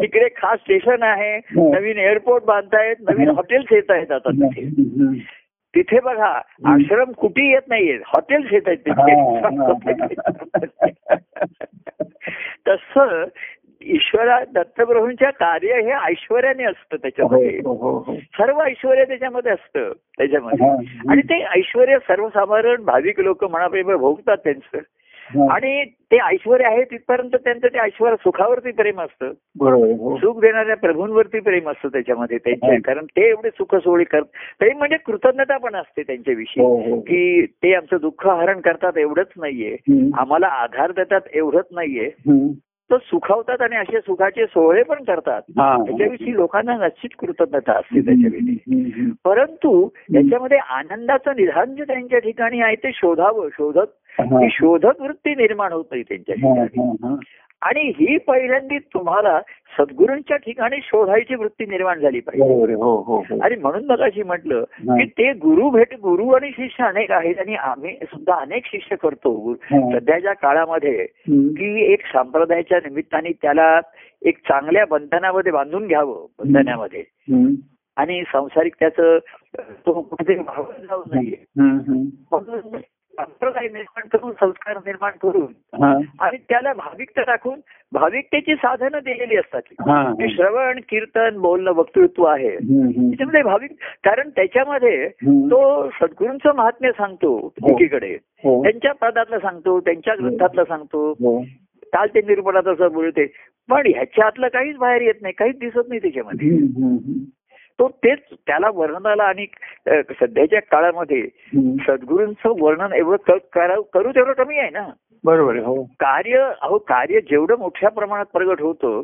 S2: तिकडे खास स्टेशन आहे
S1: हो.
S2: नवीन एअरपोर्ट बांधतायत नवीन
S1: हो.
S2: हॉटेल्स येत आहेत आता तिथे. तिथे बघा आश्रम कुठे येत नाहीये हॉटेल्स येत आहेत
S1: हा,
S2: तिथे तसं ईश्वरा दत्तप्रभूंच्या कार्य हे ऐश्वर्याने असतं त्याच्यामध्ये.
S1: हो हो हो.
S2: सर्व ऐश्वर त्याच्यामध्ये असतं त्याच्यामध्ये. आणि ते ऐश्वर सर्वसाधारण भाविक लोक मनाप्रेम भोगतात त्यांचं. आणि ते ऐश्वर आहे तिथपर्यंत त्यांचं ते ऐश्वर सुखावरती प्रेम असतं. सुख देणाऱ्या प्रभूंवरती प्रेम असतं त्याच्यामध्ये त्यांचे
S1: हा.
S2: कारण ते एवढे सुख सोहळी करत प्रेम म्हणजे कृतज्ञता पण असते त्यांच्याविषयी. की ते आमचं दुःख हरण करतात एवढंच नाहीये. आम्हाला आधार देतात एवढंच नाहीये. तर सुखावतात आणि असे सुखाचे सोहळे पण करतात. त्याच्याविषयी लोकांना निश्चित कृतज्ञता असते त्याच्याविषयी. परंतु याच्यामध्ये आनंदाचं निधान जे त्यांच्या ठिकाणी आहे ते शोधावं शोधत शोधक वृत्ती निर्माण होत नाही त्यांच्या ठिकाणी. आणि ही पहिल्यांदी तुम्हाला सद्गुरूंच्या ठिकाणी शोधायची वृत्ती निर्माण झाली पाहिजे
S1: हो हो हो
S2: आणि म्हणून मग अशी म्हटलं. की ते गुरु भेट गुरु आणि शिष्य अनेक आहेत आणि आम्ही सुद्धा अनेक शिष्य करतो. सध्याच्या काळामध्ये. की एक संप्रदायाच्या निमित्ताने त्याला एक चांगल्या बंधनामध्ये बांधून घ्यावं बंधनामध्ये. आणि संसारिक त्याचं तो कुठेतरी भावून जाऊ नये
S1: हम्म, हम्म.
S2: म्हणून संप्रदाय निर्माण करून संस्कार निर्माण करून
S1: हा.
S2: आणि त्याला भाविकता दाखवून भाविकतेची साधनं दिलेली असतात
S1: हा.
S2: श्रवण कीर्तन बोलणं वक्तृत्व आहे. त्याच्यामध्ये भाविक कारण त्याच्यामध्ये. तो सद्गुरूंचं महात्म्य सांगतो एकीकडे
S1: हो
S2: त्यांच्या पदातलं सांगतो त्यांच्या ग्रंथातलं सांगतो
S1: हो
S2: काल ते निरूपणात असं बोलते पण ह्याच्यातलं काहीच बाहेर येत नाही काहीच दिसत नाही त्याच्यामध्ये. तो तेच त्याला वर्णनाला आणि सध्याच्या काळामध्ये. सद्गुरूंचं वर्णन एवढं करा- तेवढं कमी आहे ना
S1: बरोबर हो
S2: कार्य अहो कार्य जेवढं मोठ्या प्रमाणात प्रगट होतं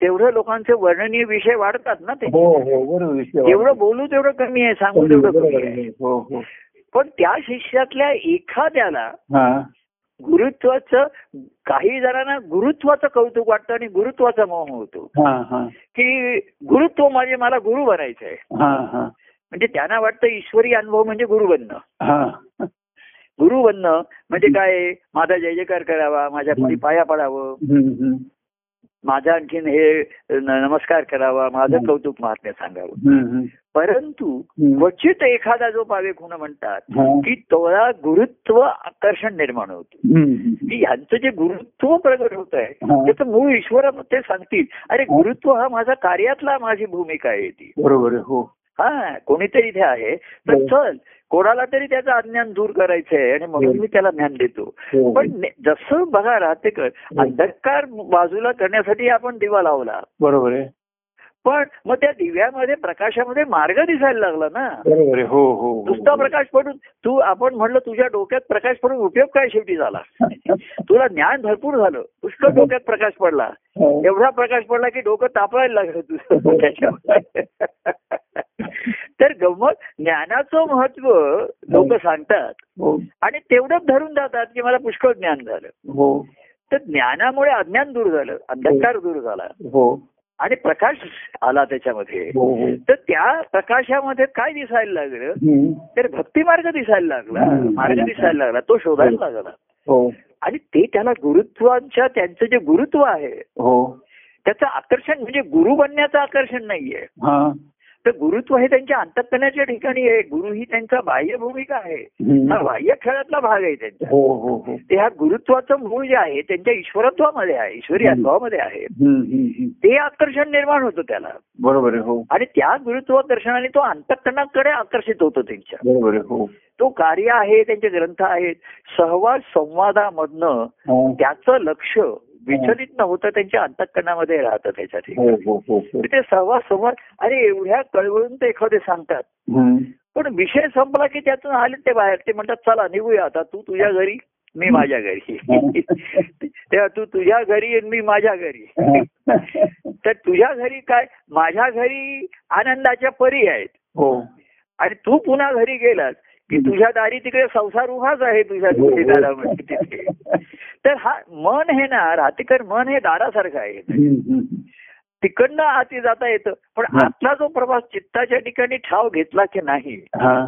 S2: तेवढं लोकांचे वर्णनीय विषय वाढतात ना ते
S1: हो हो.
S2: जेवढं बोलू तेवढं कमी आहे सांगू तेवढं कमी
S1: आहे. हो हो
S2: पण त्या शिष्यातल्या एखाद्याला गुरुत्वाचं काही जणांना गुरुत्वाचं कौतुक वाटतं आणि गुरुत्वाचा मोह होतो.
S1: हा हा.
S2: की गुरुत्व म्हणजे मला गुरु बनायचंय
S1: हा हा.
S2: म्हणजे त्यांना वाटतं ईश्वरी अनुभव म्हणजे गुरु बनणं.
S1: हा.
S2: गुरु बनणं म्हणजे काय? माझा जय जयकार करावा माझ्या पाया पडावं. माझा आणखीन हे नमस्कार करावा माझं. कौतुक महात्म्य सांगावं. परंतु. क्वचित एखादा जो पावे खुण म्हणतात. की तोला गुरुत्व आकर्षण निर्माण होतं. की ह्यांचं जे गुरुत्व प्रगट होत आहे. त्याचं मूळ ईश्वर ते सांगतील अरे गुरुत्व हा माझा कार्यातला माझी भूमिका आहे ती
S1: बरोबर हो
S2: हा कोणीतरी इथे आहे. तर
S1: हो.
S2: चल कोणाला तरी त्याचं अज्ञान दूर करायचंय आणि म्हणून मी त्याला ज्ञान देतो.
S1: हो.
S2: पण जसं बघा राहते कर अंधकार बाजूला करण्यासाठी आपण दिवा लावला.
S1: बरोबर आहे.
S2: पण मग त्या दिव्यामध्ये प्रकाशामध्ये मार्ग दिसायला लागला ना.
S1: हो हो हो.
S2: नुसता प्रकाश पडून तू आपण म्हणलं तुझ्या डोक्यात प्रकाश पडून उपयोग काय शेवटी झाला? तुला ज्ञान भरपूर झालं. पुष्कळ डोक्यात प्रकाश पडला.
S1: हो.
S2: एवढा प्रकाश पडला की डोकं तापवायला लागलं तुझं त्याच्यामुळे. तर गंमत ज्ञानाचं महत्त्व लोक सांगतात
S1: हो.
S2: आणि तेवढंच धरून जातात की मला पुष्कळ ज्ञान झालं.
S1: हो.
S2: तर ज्ञानामुळे अज्ञान दूर झालं अंधकार दूर झाला.
S1: हो.
S2: आणि प्रकाश आला त्याच्यामध्ये.
S1: हो हो.
S2: तर त्या प्रकाशामध्ये काय दिसायला लागलं. तर भक्ती मार्ग दिसायला लागला. मार्ग दिसायला लागला. तो शोधायला लागला.
S1: हो.
S2: आणि ते त्याला गुरुत्वाच्या त्यांचं जे गुरुत्व आहे
S1: हो.
S2: त्याचं आकर्षण म्हणजे गुरु बनण्याचं आकर्षण नाहीये.
S1: हा.
S2: तर गुरुत्व हे त्यांच्या अंतकरणाच्या ठिकाणी आहे. गुरु ही त्यांचा बाह्य भूमिका आहे. हा बाह्य खेळातला भाग आहे त्यांचा.
S1: हो हो हो.
S2: ते ह्या गुरुत्वाचं मूळ जे आहे त्यांच्या ईश्वरत्वामध्ये आहे ईश्वरी
S1: हम्म.
S2: अनुभवामध्ये आहे. ते आकर्षण निर्माण होतं त्याला.
S1: बरोबर हो.
S2: आणि त्या गुरुत्वाकर्षणाने तो अंतकरणाकडे आकर्षित होतो त्यांच्या.
S1: बरोबर हो.
S2: तो कार्य आहे त्यांचे ग्रंथ आहेत. सहवाद संवादामधनं. त्याचं लक्ष विचलित न होता त्यांच्या अंतकरणामध्ये राहतं त्याच्या
S1: हो हो हो.
S2: ते सहवाद संवाद अरे एवढ्या कळवळून ते एखादे सांगतात. पण विषय संपला की त्यातून आले ते बाहेर ते म्हणतात चला निघूया आता तू तुझ्या घरी मी माझ्या घरी. तेव्हा तू तुझ्या घरी आणि मी माझ्या घरी. तर तुझ्या घरी काय? माझ्या घरी आनंदाच्या परी आहेत.
S1: हो.
S2: आणि तू पुन्हा घरी गेलास. की तुझ्या दारी तिकडे संसार उभाच आहे तुझ्या
S1: हो, हो.
S2: दारामध्ये तिथे तर हा मन हे ना राहतेकर मन हे दारासारखं आहे. तिकडनं आती जाता येतं पण. आतला जो प्रवास चित्ताच्या ठिकाणी ठाव घेतला की नाही
S1: हा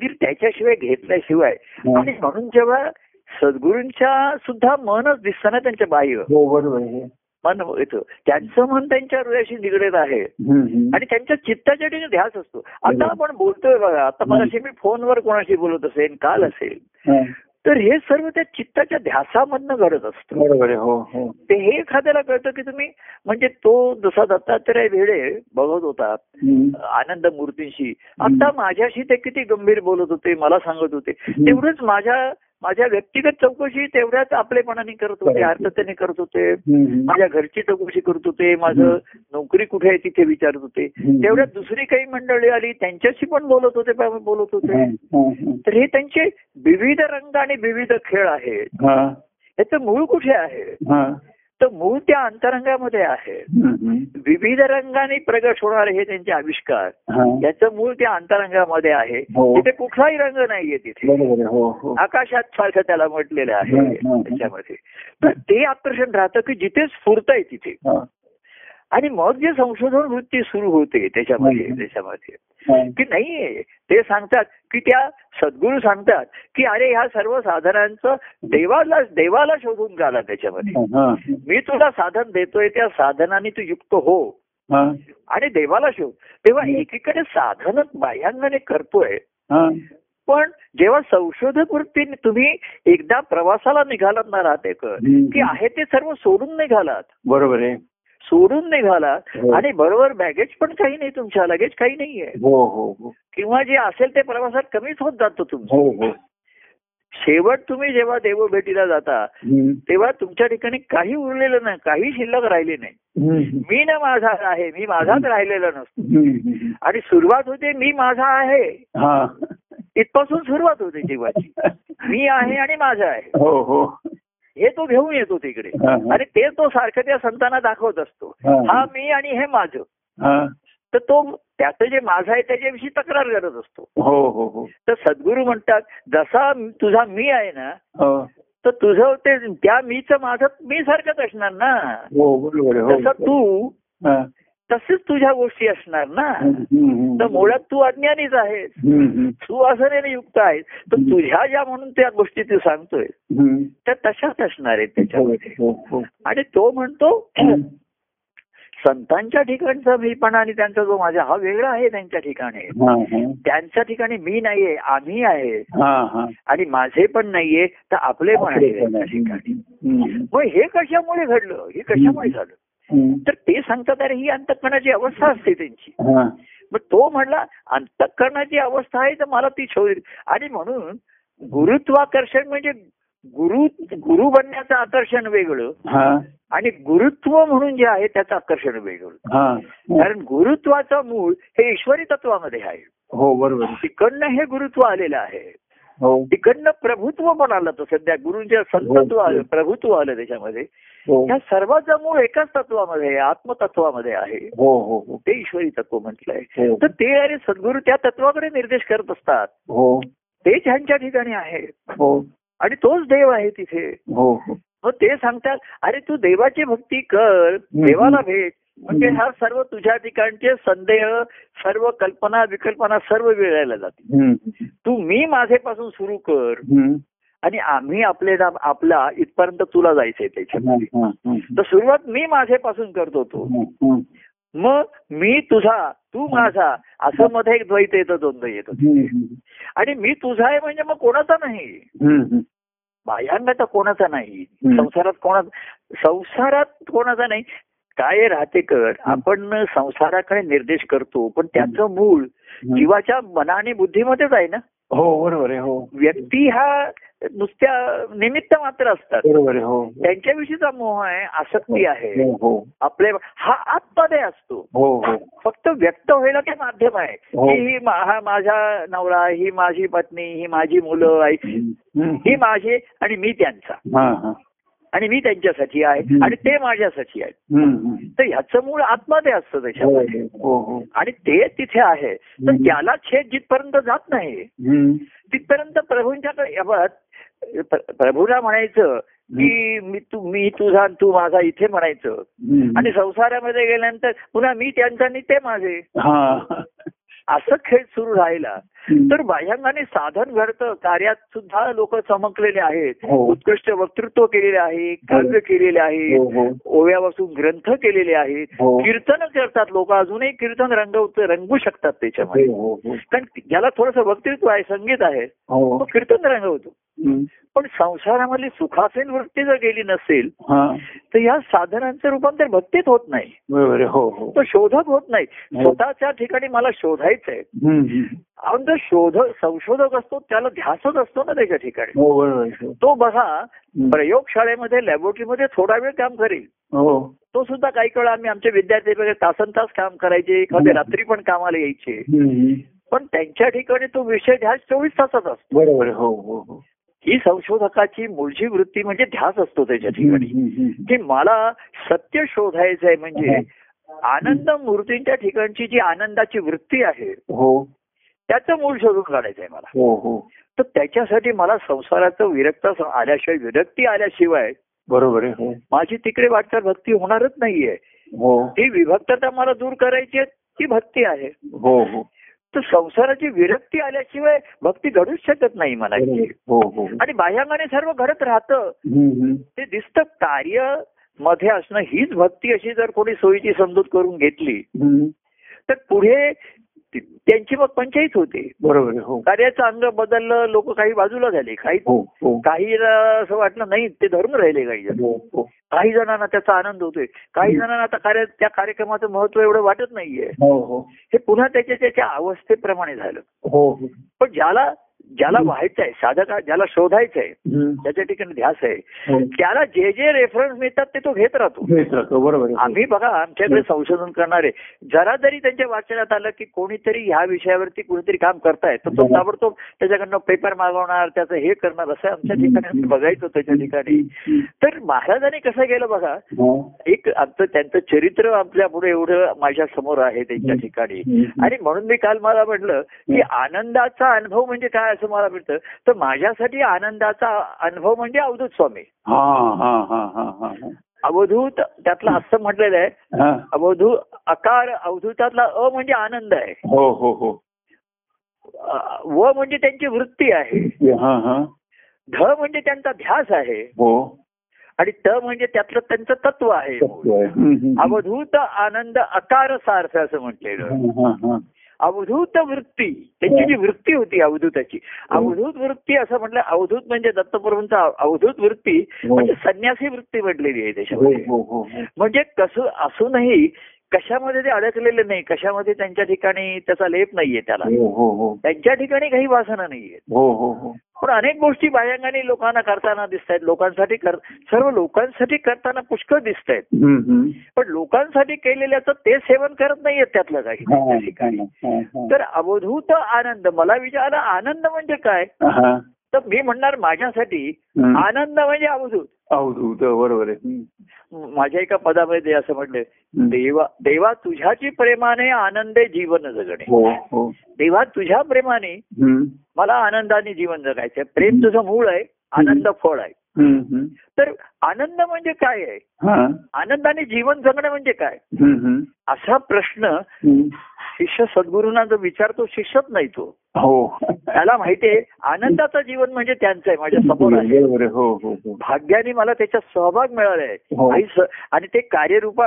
S2: त्याच्याशिवाय घेतल्याशिवाय. आणि म्हणून जेव्हा सद्गुरूंच्या सुद्धा मनच दिसतं ना त्यांच्या बाह्य
S1: हो बरोबर
S2: मन येतं त्यांचं मन त्यांच्या हृदयाशी निगडीत आहे. आणि त्यांच्या चित्ताच्या ठिकाणी ध्यास असतो. आता आपण बोलतोय बघा आता मगाशी मी फोनवर कोणाशी बोलत असेल काल असेल. तर हे सर्व त्या चित्ताच्या ध्यासामधनं घडत असतं.
S1: बरोबर हो हो.
S2: ते हे एखाद्याला कळतं की तुम्ही म्हणजे तो जसा दत्तात्रय भेडे बघत होता. आनंद मूर्तींशी आता माझ्याशी ते किती गंभीर बोलत होते मला सांगत होते. तेवढंच माझ्या माझ्या व्यक्तिगत चौकशी तेवढ्याच आपलेपणाने करत होते. अर्थतेने करत होते. माझ्या घरची चौकशी करत होते माझं नोकरी कुठे आहे तिथे विचारत होते. तेवढ्यात दुसरी काही मंडळी आली त्यांच्याशी पण बोलत होते बोलत होते. तर हे त्यांचे विविध रंग आणि विविध खेळ आहेत
S1: हा,
S2: याचं मूळ कुठे आहे. तर मूळ त्या अंतरंगामध्ये आहे. विविध रंगाने प्रगट होणारे हे त्यांचे आविष्कार. याचं मूळ त्या अंतरंगामध्ये आहे
S1: हो.
S2: तिथे कुठलाही रंग नाहीये तिथे
S1: हो हो
S2: आकाशात सारखं त्याला म्हटलेलं आहे. त्याच्यामध्ये तर ते आकर्षण राहतं की जिथे स्फूर्त आहे तिथे आणि मग जे संशोधन वृत्ती सुरू होते त्याच्यामध्ये. त्याच्यामध्ये. की नाहीये ते सांगतात की त्या सद्गुरू सांगतात की अरे ह्या सर्व साधनांचं देवाला देवाला शोधून घाला त्याच्यामध्ये. मी तुला साधन देतोय त्या साधनाने तू युक्त हो. आणि देवाला शोध. तेव्हा एकीकडे साधन बाह्यांगाने करतोय. पण जेव्हा संशोधक वृत्तीने तुम्ही एकदा प्रवासाला निघालात ना राहतेकर
S1: हम्म.
S2: की आहे ते सर्व सोडून निघालात.
S1: बरोबर आहे.
S2: सोडून निघालात.
S1: हो.
S2: आणि बरोबर बॅगेज पण काही नाही तुमच्या लगेच काही नाहीये.
S1: हो हो
S2: किंवा जे असेल ते प्रवासात कमीच होत जातो तुमचं.
S1: हो हो.
S2: शेवट तुम्ही जेव्हा देवभेटीला जाता
S1: हं.
S2: तेव्हा तुमच्या ठिकाणी काही उरलेलं नाही काही शिल्लक राहिले नाही. मी ना माझा आहे मी माझाच राहिलेला नसतो. आणि सुरुवात होते मी माझा आहे.
S1: हा.
S2: इथपासून सुरुवात होते जीवाची मी आहे आणि माझा आहे.
S1: हो हो
S2: हे तो घेऊन येतो तिकडे
S1: हा, हा.
S2: आणि ते तो सारखं त्या संतांना दाखवत असतो
S1: हा.
S2: हा मी आणि हे माझं
S1: हा.
S2: तर तो त्याचं जे माझं आहे त्याच्याविषयी तक्रार करत असतो
S1: हो हो हो
S2: तर सद्गुरू म्हणतात जसा तुझा मी आहे ना
S1: हो
S2: तर तुझं ते त्या मीच माझं मी सारखंच असणार ना
S1: हो बरोबर आहे हो
S2: तसं तू
S1: हा.
S2: तसेच तुझ्या गोष्टी असणार ना
S1: हं, हं, हं.
S2: तर मुळात तू अज्ञानीच आहेस
S1: हं, हं.
S2: तू असण्याने युक्त आहेस तर तुझ्या ज्या म्हणून त्या गोष्टी तू सांगतोय
S1: हं.
S2: त्या तशाच असणार आहेत
S1: हो
S2: त्याच्यामध्ये
S1: हो हो
S2: आणि तो म्हणतो
S1: हं.
S2: संतांच्या ठिकाणचा मीपणा आणि त्यांचा जो माझा हा वेगळा आहे त्यांच्या ठिकाणी
S1: हा, हा. त्यांच्या
S2: ठिकाणी मी नाहीये आम्ही आहे
S1: हा हा
S2: आणि माझे पण नाहीये तर आपले पण आहे
S1: पण.
S2: ठिकाणी
S1: हं.
S2: मग हे कशामुळे घडलं हे कशामुळे झालं
S1: हं.
S2: तर ते सांगतात अरे ही अंतकरणाची अवस्था असते त्यांची.
S1: हा.
S2: मग तो म्हणला अंतकरणाची अवस्था आहे तर मला ती शोध आणि म्हणून गुरुत्वाकर्षण म्हणजे गुरु गुरु बनण्याचं आकर्षण वेगळं
S1: हा.
S2: आणि गुरुत्व म्हणून जे आहे त्याचं आकर्षण वेगळं.
S1: हा.
S2: कारण गुरुत्वाचं मूळ हे ईश्वरी तत्वामध्ये आहे.
S1: हो बरोबर.
S2: तिकडनं हे गुरुत्व आलेलं आहे. तिकडनं प्रभुत्व पण आलं तर सध्या गुरुंच्या संतत्व आलं प्रभुत्व आलं त्याच्यामध्ये.
S1: हो.
S2: या सर्वांचं मूळ एकाच तत्वामध्ये आत्मतत्वामध्ये आहे.
S1: हो हो हो.
S2: ते ईश्वरी तत्व म्हटलंय.
S1: हो.
S2: तर ते अरे सद्गुरू त्या तत्वाकडे निर्देश करत असतात.
S1: हो.
S2: ते त्यांच्या ठिकाणी आहे.
S1: हो.
S2: आणि तोच देव आहे तिथे.
S1: हो हो.
S2: मग ते सांगतात अरे तू देवाची भक्ती कर देवाला भेट म्हणजे हा सर्व तुझ्या ठिकाणचे संदेह सर्व कल्पना विकल्पना सर्व वेळायला जाते. तू मी माझेपासून सुरू कर. आणि आम्ही आपले आपला इथपर्यंत तुला जायचंय त्याच्यामध्ये. तर सुरुवात मी माझेपासून करतो तो. मग मी तुझा तू माझा असं मध्ये एक द्वैत येतं द्वंद्व येतं. आणि मी तुझा आहे म्हणजे मग कोणाचा नाही.
S1: हं.
S2: बाह्यांगाचा कोणाचा नाही. संसारात कोणा संसारात कोणाचा नाही काय राहते कर आपण संसाराकडे निर्देश करतो पण त्याचं मूळ जीवाच्या मना आणि बुद्धीमध्येच आहे ना?
S1: हो बरोबर आहे हो.
S2: व्यक्ती हा नुसत्या निमित्त मात्र असतात.
S1: बरोबर हो.
S2: त्यांच्याविषयीचा मोह आहे आसक्ती आहे.
S1: हो हो.
S2: आपले हा आतमध्ये असतो.
S1: हो हो.
S2: फक्त व्यक्त व्हायला ते माध्यम आहे.
S1: हो.
S2: की ही हा माझा नवरा ही माझी पत्नी ही माझी मुलं आई
S1: हं.
S2: ही माझी आणि मी त्यांचा.
S1: हा हा.
S2: आणि मी त्यांच्यासाठी आहे. आणि ते माझ्यासाठी आहे
S1: हं. हं.
S2: तर ह्याचं मूळ आतमध्ये असतं
S1: हो
S2: त्याच्यामध्ये
S1: हो हो
S2: आणि ते तिथे आहे तर. त्याला छेद जिथपर्यंत जात नाही
S1: हं.
S2: तिथपर्यंत प्रभूंच्याकडे प्रभूला म्हणायचं की मी तू मी तुझा आणि तू माझा इथे म्हणायचं
S1: हं.
S2: आणि संसारामध्ये गेल्यानंतर पुन्हा मी त्यांचा आणि ते माझे
S1: हा
S2: असं खेळ सुरू राहिला. तर बाह्यांगाने साधन घडतं. कार्यात सुद्धा लोक चमकलेले आहेत.
S1: हो.
S2: उत्कृष्ट वक्तृत्व केलेले आहे काव्य केलेले आहे
S1: हो हो.
S2: ओव्यापासून ग्रंथ केलेले आहेत.
S1: हो.
S2: कीर्तन करतात लोक अजूनही कीर्तन रंगवत रंगवू शकतात त्याच्यामध्ये.
S1: हो हो
S2: कारण ज्याला थोडंसं वक्तृत्व आहे संगीत आहे.
S1: हो.
S2: तो कीर्तन रंगवतो. पण संसारामधली सुखासीन वृत्ती जर गेली नसेल
S1: हा.
S2: तर या साधनांचं रूपांतर भक्तीत होत नाही.
S1: हो हो.
S2: तो शोधक होत नाही.
S1: हो.
S2: स्वतःच्या ठिकाणी मला शोधायचंय
S1: हम्म.
S2: आपण जर शोधक संशोधक असतो त्याला ध्यासच असतो ना त्याच्या ठिकाणी
S1: हो. हो.
S2: तो बघा. प्रयोगशाळेमध्ये लॅबोरेटरीमध्ये थोडा वेळ काम करेल
S1: हो
S2: तो सुद्धा काही काळ आम्ही आमचे विद्यार्थी वगैरे तासन तास काम करायचे एखाद्या रात्री पण कामाला यायचे. पण त्यांच्या ठिकाणी तो विषय ध्यास चोवीस तासात असतो
S1: बरोबर. हो हो हो
S2: संशोधकाची मूळची वृत्ती म्हणजे ध्यास असतो त्याच्या ठिकाणी. की मला सत्य शोधायचं आहे म्हणजे आनंद मूर्तींच्या ठिकाणची जी आनंदाची वृत्ती आहे
S1: हो.
S2: त्याचं मूळ शोधून काढायचं आहे मला.
S1: हो हो.
S2: तर त्याच्यासाठी मला संसाराचं विरक्त आल्याशिवाय विरक्ती आल्याशिवाय
S1: बरोबर आहे हो.
S2: माझी तिकडे वाटचाल भक्ती होणारच नाहीये.
S1: हो.
S2: विभक्तता मला दूर करायची ती भक्ती आहे.
S1: हो हो.
S2: तर संसाराची विरक्ती आल्याशिवाय भक्ती घडूच शकत नाही मला आणि बाह्यांगाने सर्व घडत राहतं. ते दिसतं कार्य मध्ये असणं हीच भक्ती अशी जर कोणी सोयीची समजूत करून घेतली. तर पुढे त्यांची मग पंचायत होते.
S1: बरोबर. हो.
S2: कार्याचं अंग बदललं लोक काही बाजूला झाले. काही
S1: हो हो.
S2: काही असं वाटलं नाही ते धरून राहिले काही जण. काही जणांना त्याचा आनंद होतोय. काही जणांना आता कार्य त्या कार्यक्रमाचं महत्त्व एवढं वाटत नाहीये.
S1: हो हो.
S2: हे पुन्हा त्याच्या त्याच्या अवस्थेप्रमाणे झालं. पण ज्याला ज्याला व्हायचं आहे साधका ज्याला शोधायचं आहे. त्याच्या ठिकाणी ध्यास आहे
S1: हो.
S2: त्याला जे जे रेफरन्स मिळतात ते तो घेत राहतो
S1: बरोबर.
S2: आम्ही बघा आमच्याकडे संशोधन करणारे जरा जरी त्यांच्या वाचनात आलं की कोणीतरी ह्या विषयावरती कुणीतरी काम करतायत तर तो. ताबडतोब त्याच्याकडनं पेपर मागवणार त्याचं हे करणार असं आमच्या ठिकाणी बघायचो त्याच्या ठिकाणी तर महाराजांनी कसं केलं बघा
S1: हो.
S2: एक आमचं त्यांचं चरित्र आपल्या पुढे एवढं माझ्यासमोर आहे त्यांच्या ठिकाणी. आणि म्हणून मी काल मला म्हटलं की आनंदाचा अनुभव म्हणजे काय असं मला वाटतं तर माझ्यासाठी आनंदाचा अनुभव म्हणजे अवधूत स्वामी.
S1: हा हा हा हा हा. हा.
S2: अवधूत त्यातलं असं म्हटलेलं आहे.
S1: हा.
S2: अवधू अकार अवधूतातला अ म्हणजे आनंद आहे.
S1: हो हो हो.
S2: व म्हणजे त्यांची वृत्ती आहे.
S1: हा हा.
S2: ध म्हणजे त्यांचा ध्यास आहे.
S1: हो.
S2: आणि त म्हणजे त्यातलं त्यांचं तत्व आहे. अवधूत आनंद अकार सार्थ असं म्हटलेलं. अवधूत वृत्ती. त्यांची जी वृत्ती होती अवधूताची. अवधूत वृत्ती असं म्हटलं अवधूत म्हणजे दत्तप्रभूंचा अवधूत वृत्ती म्हणजे संन्यासी वृत्ती म्हटलेली आहे
S1: हो
S2: त्याच्यामध्ये.
S1: हो हो हो.
S2: म्हणजे कसं असूनही कशामध्ये ते अडकलेले नाही कशामध्ये त्यांच्या ठिकाणी त्याचा लेप नाहीये त्याला.
S1: हो हो हो.
S2: त्यांच्या ठिकाणी काही वासना नाहीये. पण अनेक गोष्टी बाह्यांगाने लोकांना करताना दिसत आहेत लोकांसाठी कर सर्व लोकांसाठी करताना पुष्कळ दिसत आहेत. पण लोकांसाठी केलेल्याचं ते सेवन करत नाहीयेत त्यातलं काही ठिकाणी. तर अवधूत आनंद मला विचारला आनंद म्हणजे काय. तर मी म्हणणार माझ्यासाठी. आनंद म्हणजे अवधूत.
S1: अवधूत बरोबर आहे.
S2: माझ्या एका पदामध्ये असं
S1: हम्म.
S2: देवा देवा तुझ्याची प्रेमाने आनंदे जीवन जगणे
S1: हो हो
S2: देवा तुझ्या प्रेमाने. मला आनंदाने जीवन जगायचंय प्रेम तुझं मूळ आहे आनंद फळ आहे. तर आनंद म्हणजे काय आहे
S1: हा.
S2: आनंदाने जीवन जगणं म्हणजे काय. असा प्रश्न. शिष्य सद्गुरूंना जो विचारतो शिष्यच नाही तो.
S1: हो.
S2: त्याला माहितीये आनंदाचं जीवन म्हणजे त्यांचं आहे
S1: माझ्यासमोर हो हो हो.
S2: भाग्याने मला त्याच्यात सहभाग मिळालाय
S1: हो.
S2: आणि ते कार्यरूपा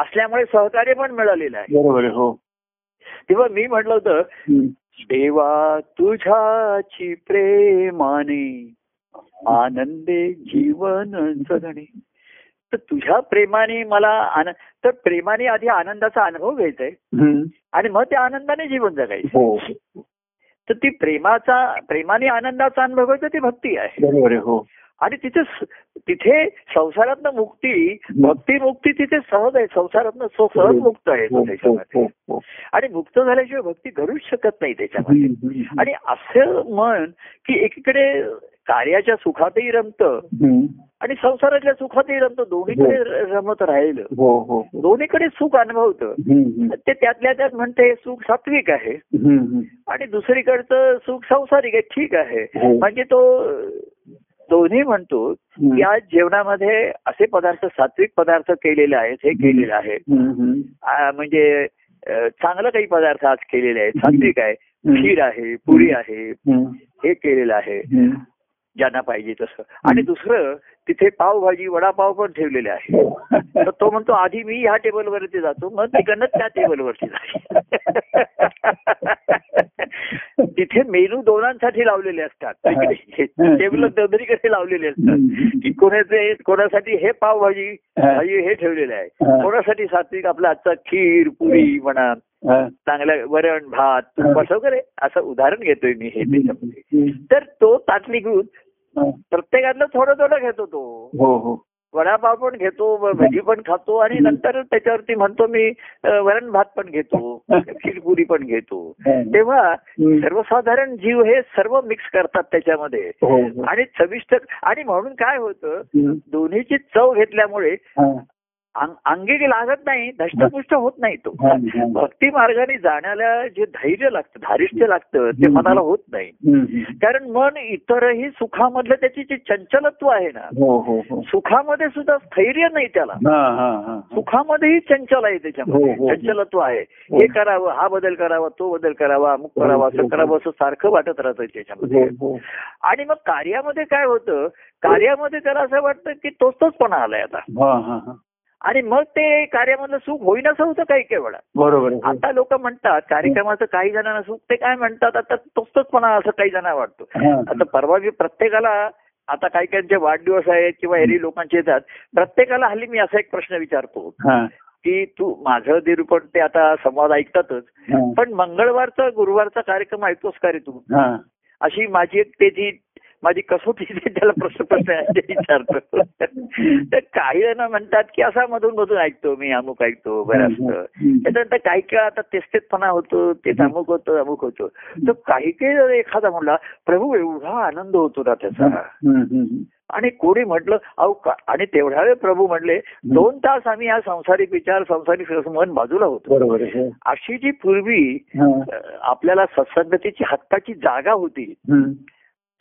S2: असल्यामुळे सहकार्य पण मिळालेलं आहे.
S1: बरोबर हो.
S2: तेव्हा मी म्हटलं होतं. देवा तुझ्याची प्रेमाने आनंदे जीवन जगणे. तर तुझ्या प्रेमाने मला तर प्रेमाने आधी आनंदाचा अनुभव घ्यायचा आहे. आणि मग त्या आनंदाने जीवन जगायचं.
S1: हो.
S2: तर ती प्रेमाचा प्रेमाने आनंदाचा अनुभव घ्यायचा ती भक्ती आहे
S1: हो.
S2: आणि तिथे तिथे संसारातनं मुक्ती भक्ती मुक्ती तिथे सहज आहे संसारातनं सहज मुक्त आहे
S1: हो,
S2: तो
S1: हो,
S2: त्याच्यामध्ये
S1: हो, हो.
S2: आणि मुक्त झाल्याशिवाय भक्ती घडूच शकत नाही त्याच्यामध्ये आणि असं म्हण की एकीकडे कार्याच्या सुखातही रमतं. आणि संसाराच्या सुखातही रमतं दोन्हीकडे रमत राहिलं
S1: हो हो हो.
S2: दोन्हीकडे सुख अनुभवतं. ते त्यातल्या त्यात म्हणते हे सुख सात्विक आहे. आणि दुसरीकडचं सुख संसारिक आहे ठीक आहे
S1: हो.
S2: म्हणजे तो दोन्ही म्हणतो
S1: हम्म.
S2: या जेवणामध्ये असे पदार्थ सात्विक पदार्थ केलेले आहेत हे केलेले आहे म्हणजे चांगलं काही पदार्थ आज केलेले आहेत. सात्विक आहे. खीर आहे पुरी आहे. हे केलेलं आहे. ज्यांना पाहिजे तसं. आणि दुसरं तिथे पावभाजी वडापाव पण ठेवलेले आहे तर तो म्हणतो आधी मी ह्या टेबलवरती जातो मग तिकडनं त्या टेबलवरती जाईल. तिथे मेनू दोनांसाठी लावलेले असतात. टेबल ददरीकडे लावलेले असतात. की कोणाचे कोणासाठी हे पावभाजी भाजी हे ठेवलेलं आहे. कोणासाठी सात्विक आपलं आजचा खीर पुरी म्हणा
S1: हा.
S2: चांगलं वरण भात वगैरे असं उदाहरण घेतोय मी हे त्याच्यामध्ये. तर तो ताटली घेऊन
S1: हा.
S2: प्रत्येकातलं थोडं थोडं घेतो तो.
S1: हो हो.
S2: वडापाव पण घेतो भजी पण खातो आणि नंतर त्याच्यावरती म्हणतो मी वरण भात पण घेतो खीरपुरी पण घेतो. तेव्हा. सर्वसाधारण जीव हे सर्व मिक्स करतात त्याच्यामध्ये.
S1: हो हो.
S2: आणि चविष्ट आणि म्हणून काय होतं. दोन्हीची चव घेतल्यामुळे. अंग- लागत नाही धष्टपुष्ट होत नाही तो. भक्ती मार्गाने जाण्याला जे धैर्य लागतं धारिष्ट्य लागतं ते मनाला होत नाही. कारण मन इतरही सुखामधलं त्याची जे चंचलत्व आहे ना
S1: हो हो हो.
S2: सुखामध्ये सुद्धा स्थैर्य नाही त्याला. सुखामध्येही चंचल आहे त्याच्यामध्ये. चंचलत्व आहे. हे. करावं हा बदल करावा तो बदल करावा अमुक करावा असं करावं असं सारखं वाटत राहतं त्याच्यामध्ये. आणि मग कार्यामध्ये काय होतं? कार्यामध्ये त्याला असं वाटतं की तोच तोचपणा आलाय आता. आणि मग ते कार्यामधलं सुख होईनासं होतं काही काही वेळा
S1: बरोबर.
S2: आता लोक म्हणतात कार्यक्रमाचं काही जणांना सुख ते काय म्हणतात आता तोच तोचपणा असं काही जणांना वाटतो. आता परवा प्रत्येकाला आता काही काहींचे वाढदिवस आहेत किंवा एरी लोकांचे येतात प्रत्येकाला हल्ली मी असा एक प्रश्न विचारतो. की तू माझं निरूपण ते आता संवाद ऐकतातच. पण मंगळवारचा गुरुवारचा कार्यक्रम ऐकतोस का रे तू. अशी माझी एक त्याची माझी कसोटी त्याला प्रश्न प्रश्न विचारतो तर काही जण म्हणतात की असा मधून मधून ऐकतो मी अमुक ऐकतो
S1: हम्म.
S2: त्याच्यानंतर काही काही आता तेच तेचपणा होतो ते अमुक होतं अमुक होतं तर काही काही जर एखादा म्हणला प्रभू एवढा आनंद होतो ना त्याचा. आणि कोणी म्हटलं अहो का आणि तेवढ्या वेळ प्रभू म्हणले दोन तास आम्ही हा संसारिक विचार संसारिक मन बाजूला होतो
S1: बरोबर आहे.
S2: अशी जी पूर्वी
S1: हा.
S2: आपल्याला सत्संगतीची हक्काची जागा होती.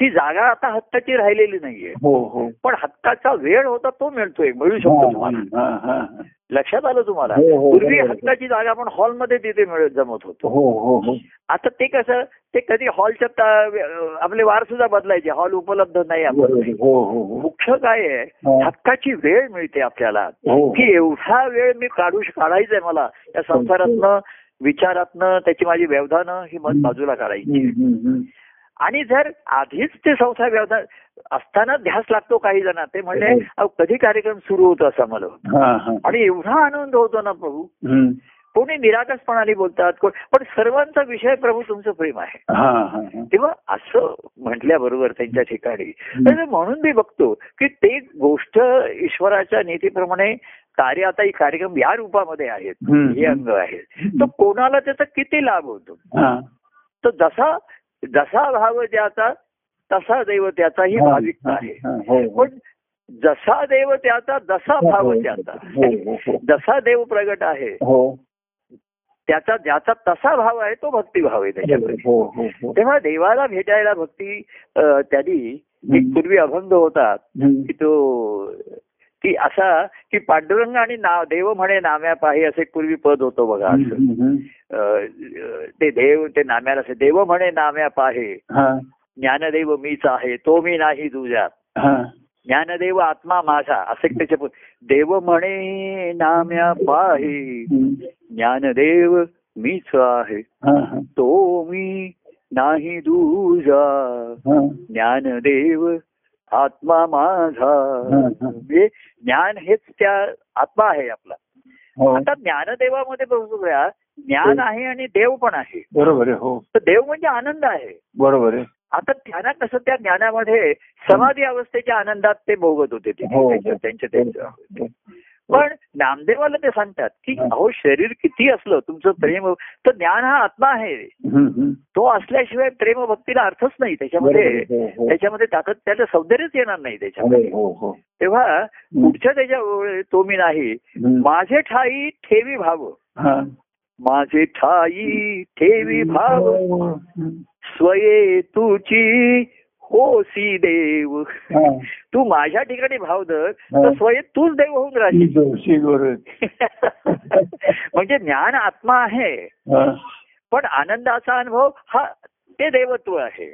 S2: ती जागा आता हक्काची राहिलेली नाहीये.
S1: हो हो.
S2: पण हक्काचा वेळ होता तो मिळतोय मिळू शकतो तुम्हाला. लक्षात आलं तुम्हाला?
S1: हो,
S2: पूर्वी. हक्काची जागा आपण हॉलमध्ये तिथे मिळत जमत होतो. आता ते कसं ते कधी हॉलच्या आपले वार सुद्धा बदलायचे. हॉल उपलब्ध नाही आपण.
S1: आहे.
S2: मुख्य काय आहे. हक्काची वेळ मिळते आपल्याला. की एवढा वेळ मी काढू काढायचंय मला या संसारातनं विचारातनं त्याची माझी व्यवधानं ही मत बाजूला काढायची. आणि जर आधीच ते संसार व्यवधान असताना ध्यास लागतो काही जण ते. अहो, कधी कार्यक्रम सुरू होतो असं मला
S1: हा, हा.
S2: आणि एवढा आनंद होतो ना प्रभू. कोणी निरागसपणाने बोलतात कोण- पण सर्वांचा विषय प्रभू तुमचं प्रेम आहे
S1: हा, हा, हा.
S2: तेव्हा असं म्हटल्याबरोबर त्यांच्या ठिकाणी म्हणून मी बघतो की ते गोष्ट ईश्वराच्या नीतीप्रमाणे कार्य आता ही कार्यक्रम या रूपामध्ये आहेत. हे अंग आहेत तर कोणाला त्याचा किती लाभ होतो. तर जसा जसा भाव त्याचा तसा देव त्याचा ही भाविकता आहे.
S1: हा, हो.
S2: पण जसा देव त्याचा जसा भाव त्याचा.
S1: हो, हो, हो.
S2: जसा देव प्रगट आहे
S1: हो.
S2: त्याचा ज्याचा तसा भाव आहे तो भक्तिभाव आहे त्याच्यामध्ये. तेव्हा देवाला भेटायला भक्ती त्यांनी एक पूर्वी अभंग होता. की तो की असा की पांडुरंग आणि नाव देव म्हणे नाम्या पाही असे पूर्वी पद होतो बघा असं. ते देव ते नाम्याला असे देव म्हणे नाम्या पाहे ज्ञानदेव मीच आहे तो मी नाही तुझ्यात
S1: हा.
S2: ज्ञानदेव आत्मा माझा असे त्याचे. देव म्हणे नाम्या पाहे. ज्ञानदेव मीच आहे. तो मी नाही
S1: हा.
S2: ज्ञानदेव आत्मा माझा. म्हणजे ज्ञान हेच त्या आत्मा आहे आपला
S1: हो
S2: आता ज्ञानदेवामध्ये बघूया ज्ञान आहे आणि देव पण आहे
S1: बरोबर आहे हो
S2: तर देव म्हणजे आनंद आहे
S1: बरोबर आहे
S2: आता त्यांना कसं त्या ज्ञानामध्ये समाधी अवस्थेच्या आनंदात ते भोगत होते
S1: हो, हो.
S2: त्यांच्या त्यांच्या पण नामदेवाला ते सांगतात की
S1: हा.
S2: अहो शरीर किती असलं तुमचं प्रेम तर ज्ञान हा आत्मा आहे. तो असल्याशिवाय प्रेम भक्तीला अर्थच नाही त्याच्यामध्ये.
S1: हो, हो.
S2: त्याच्यामध्ये ताकद त्याचं सौंदर्यच येणार नाही त्याच्यामध्ये
S1: हो हो हो
S2: तेव्हा पुढच्या त्याच्या तो मी नाही. माझे ठाई ठेवी भाव
S1: हा.
S2: माझे ठाई ठेवी भाव. स्वये तुची हो सी देव. तू माझ्या ठिकाणी भाव धर. तर स्वयं तूच देव होऊन
S1: बरोबर
S2: म्हणजे ज्ञान आत्मा आहे. पण आनंदाचा अनुभव हा ते देवत्व आहे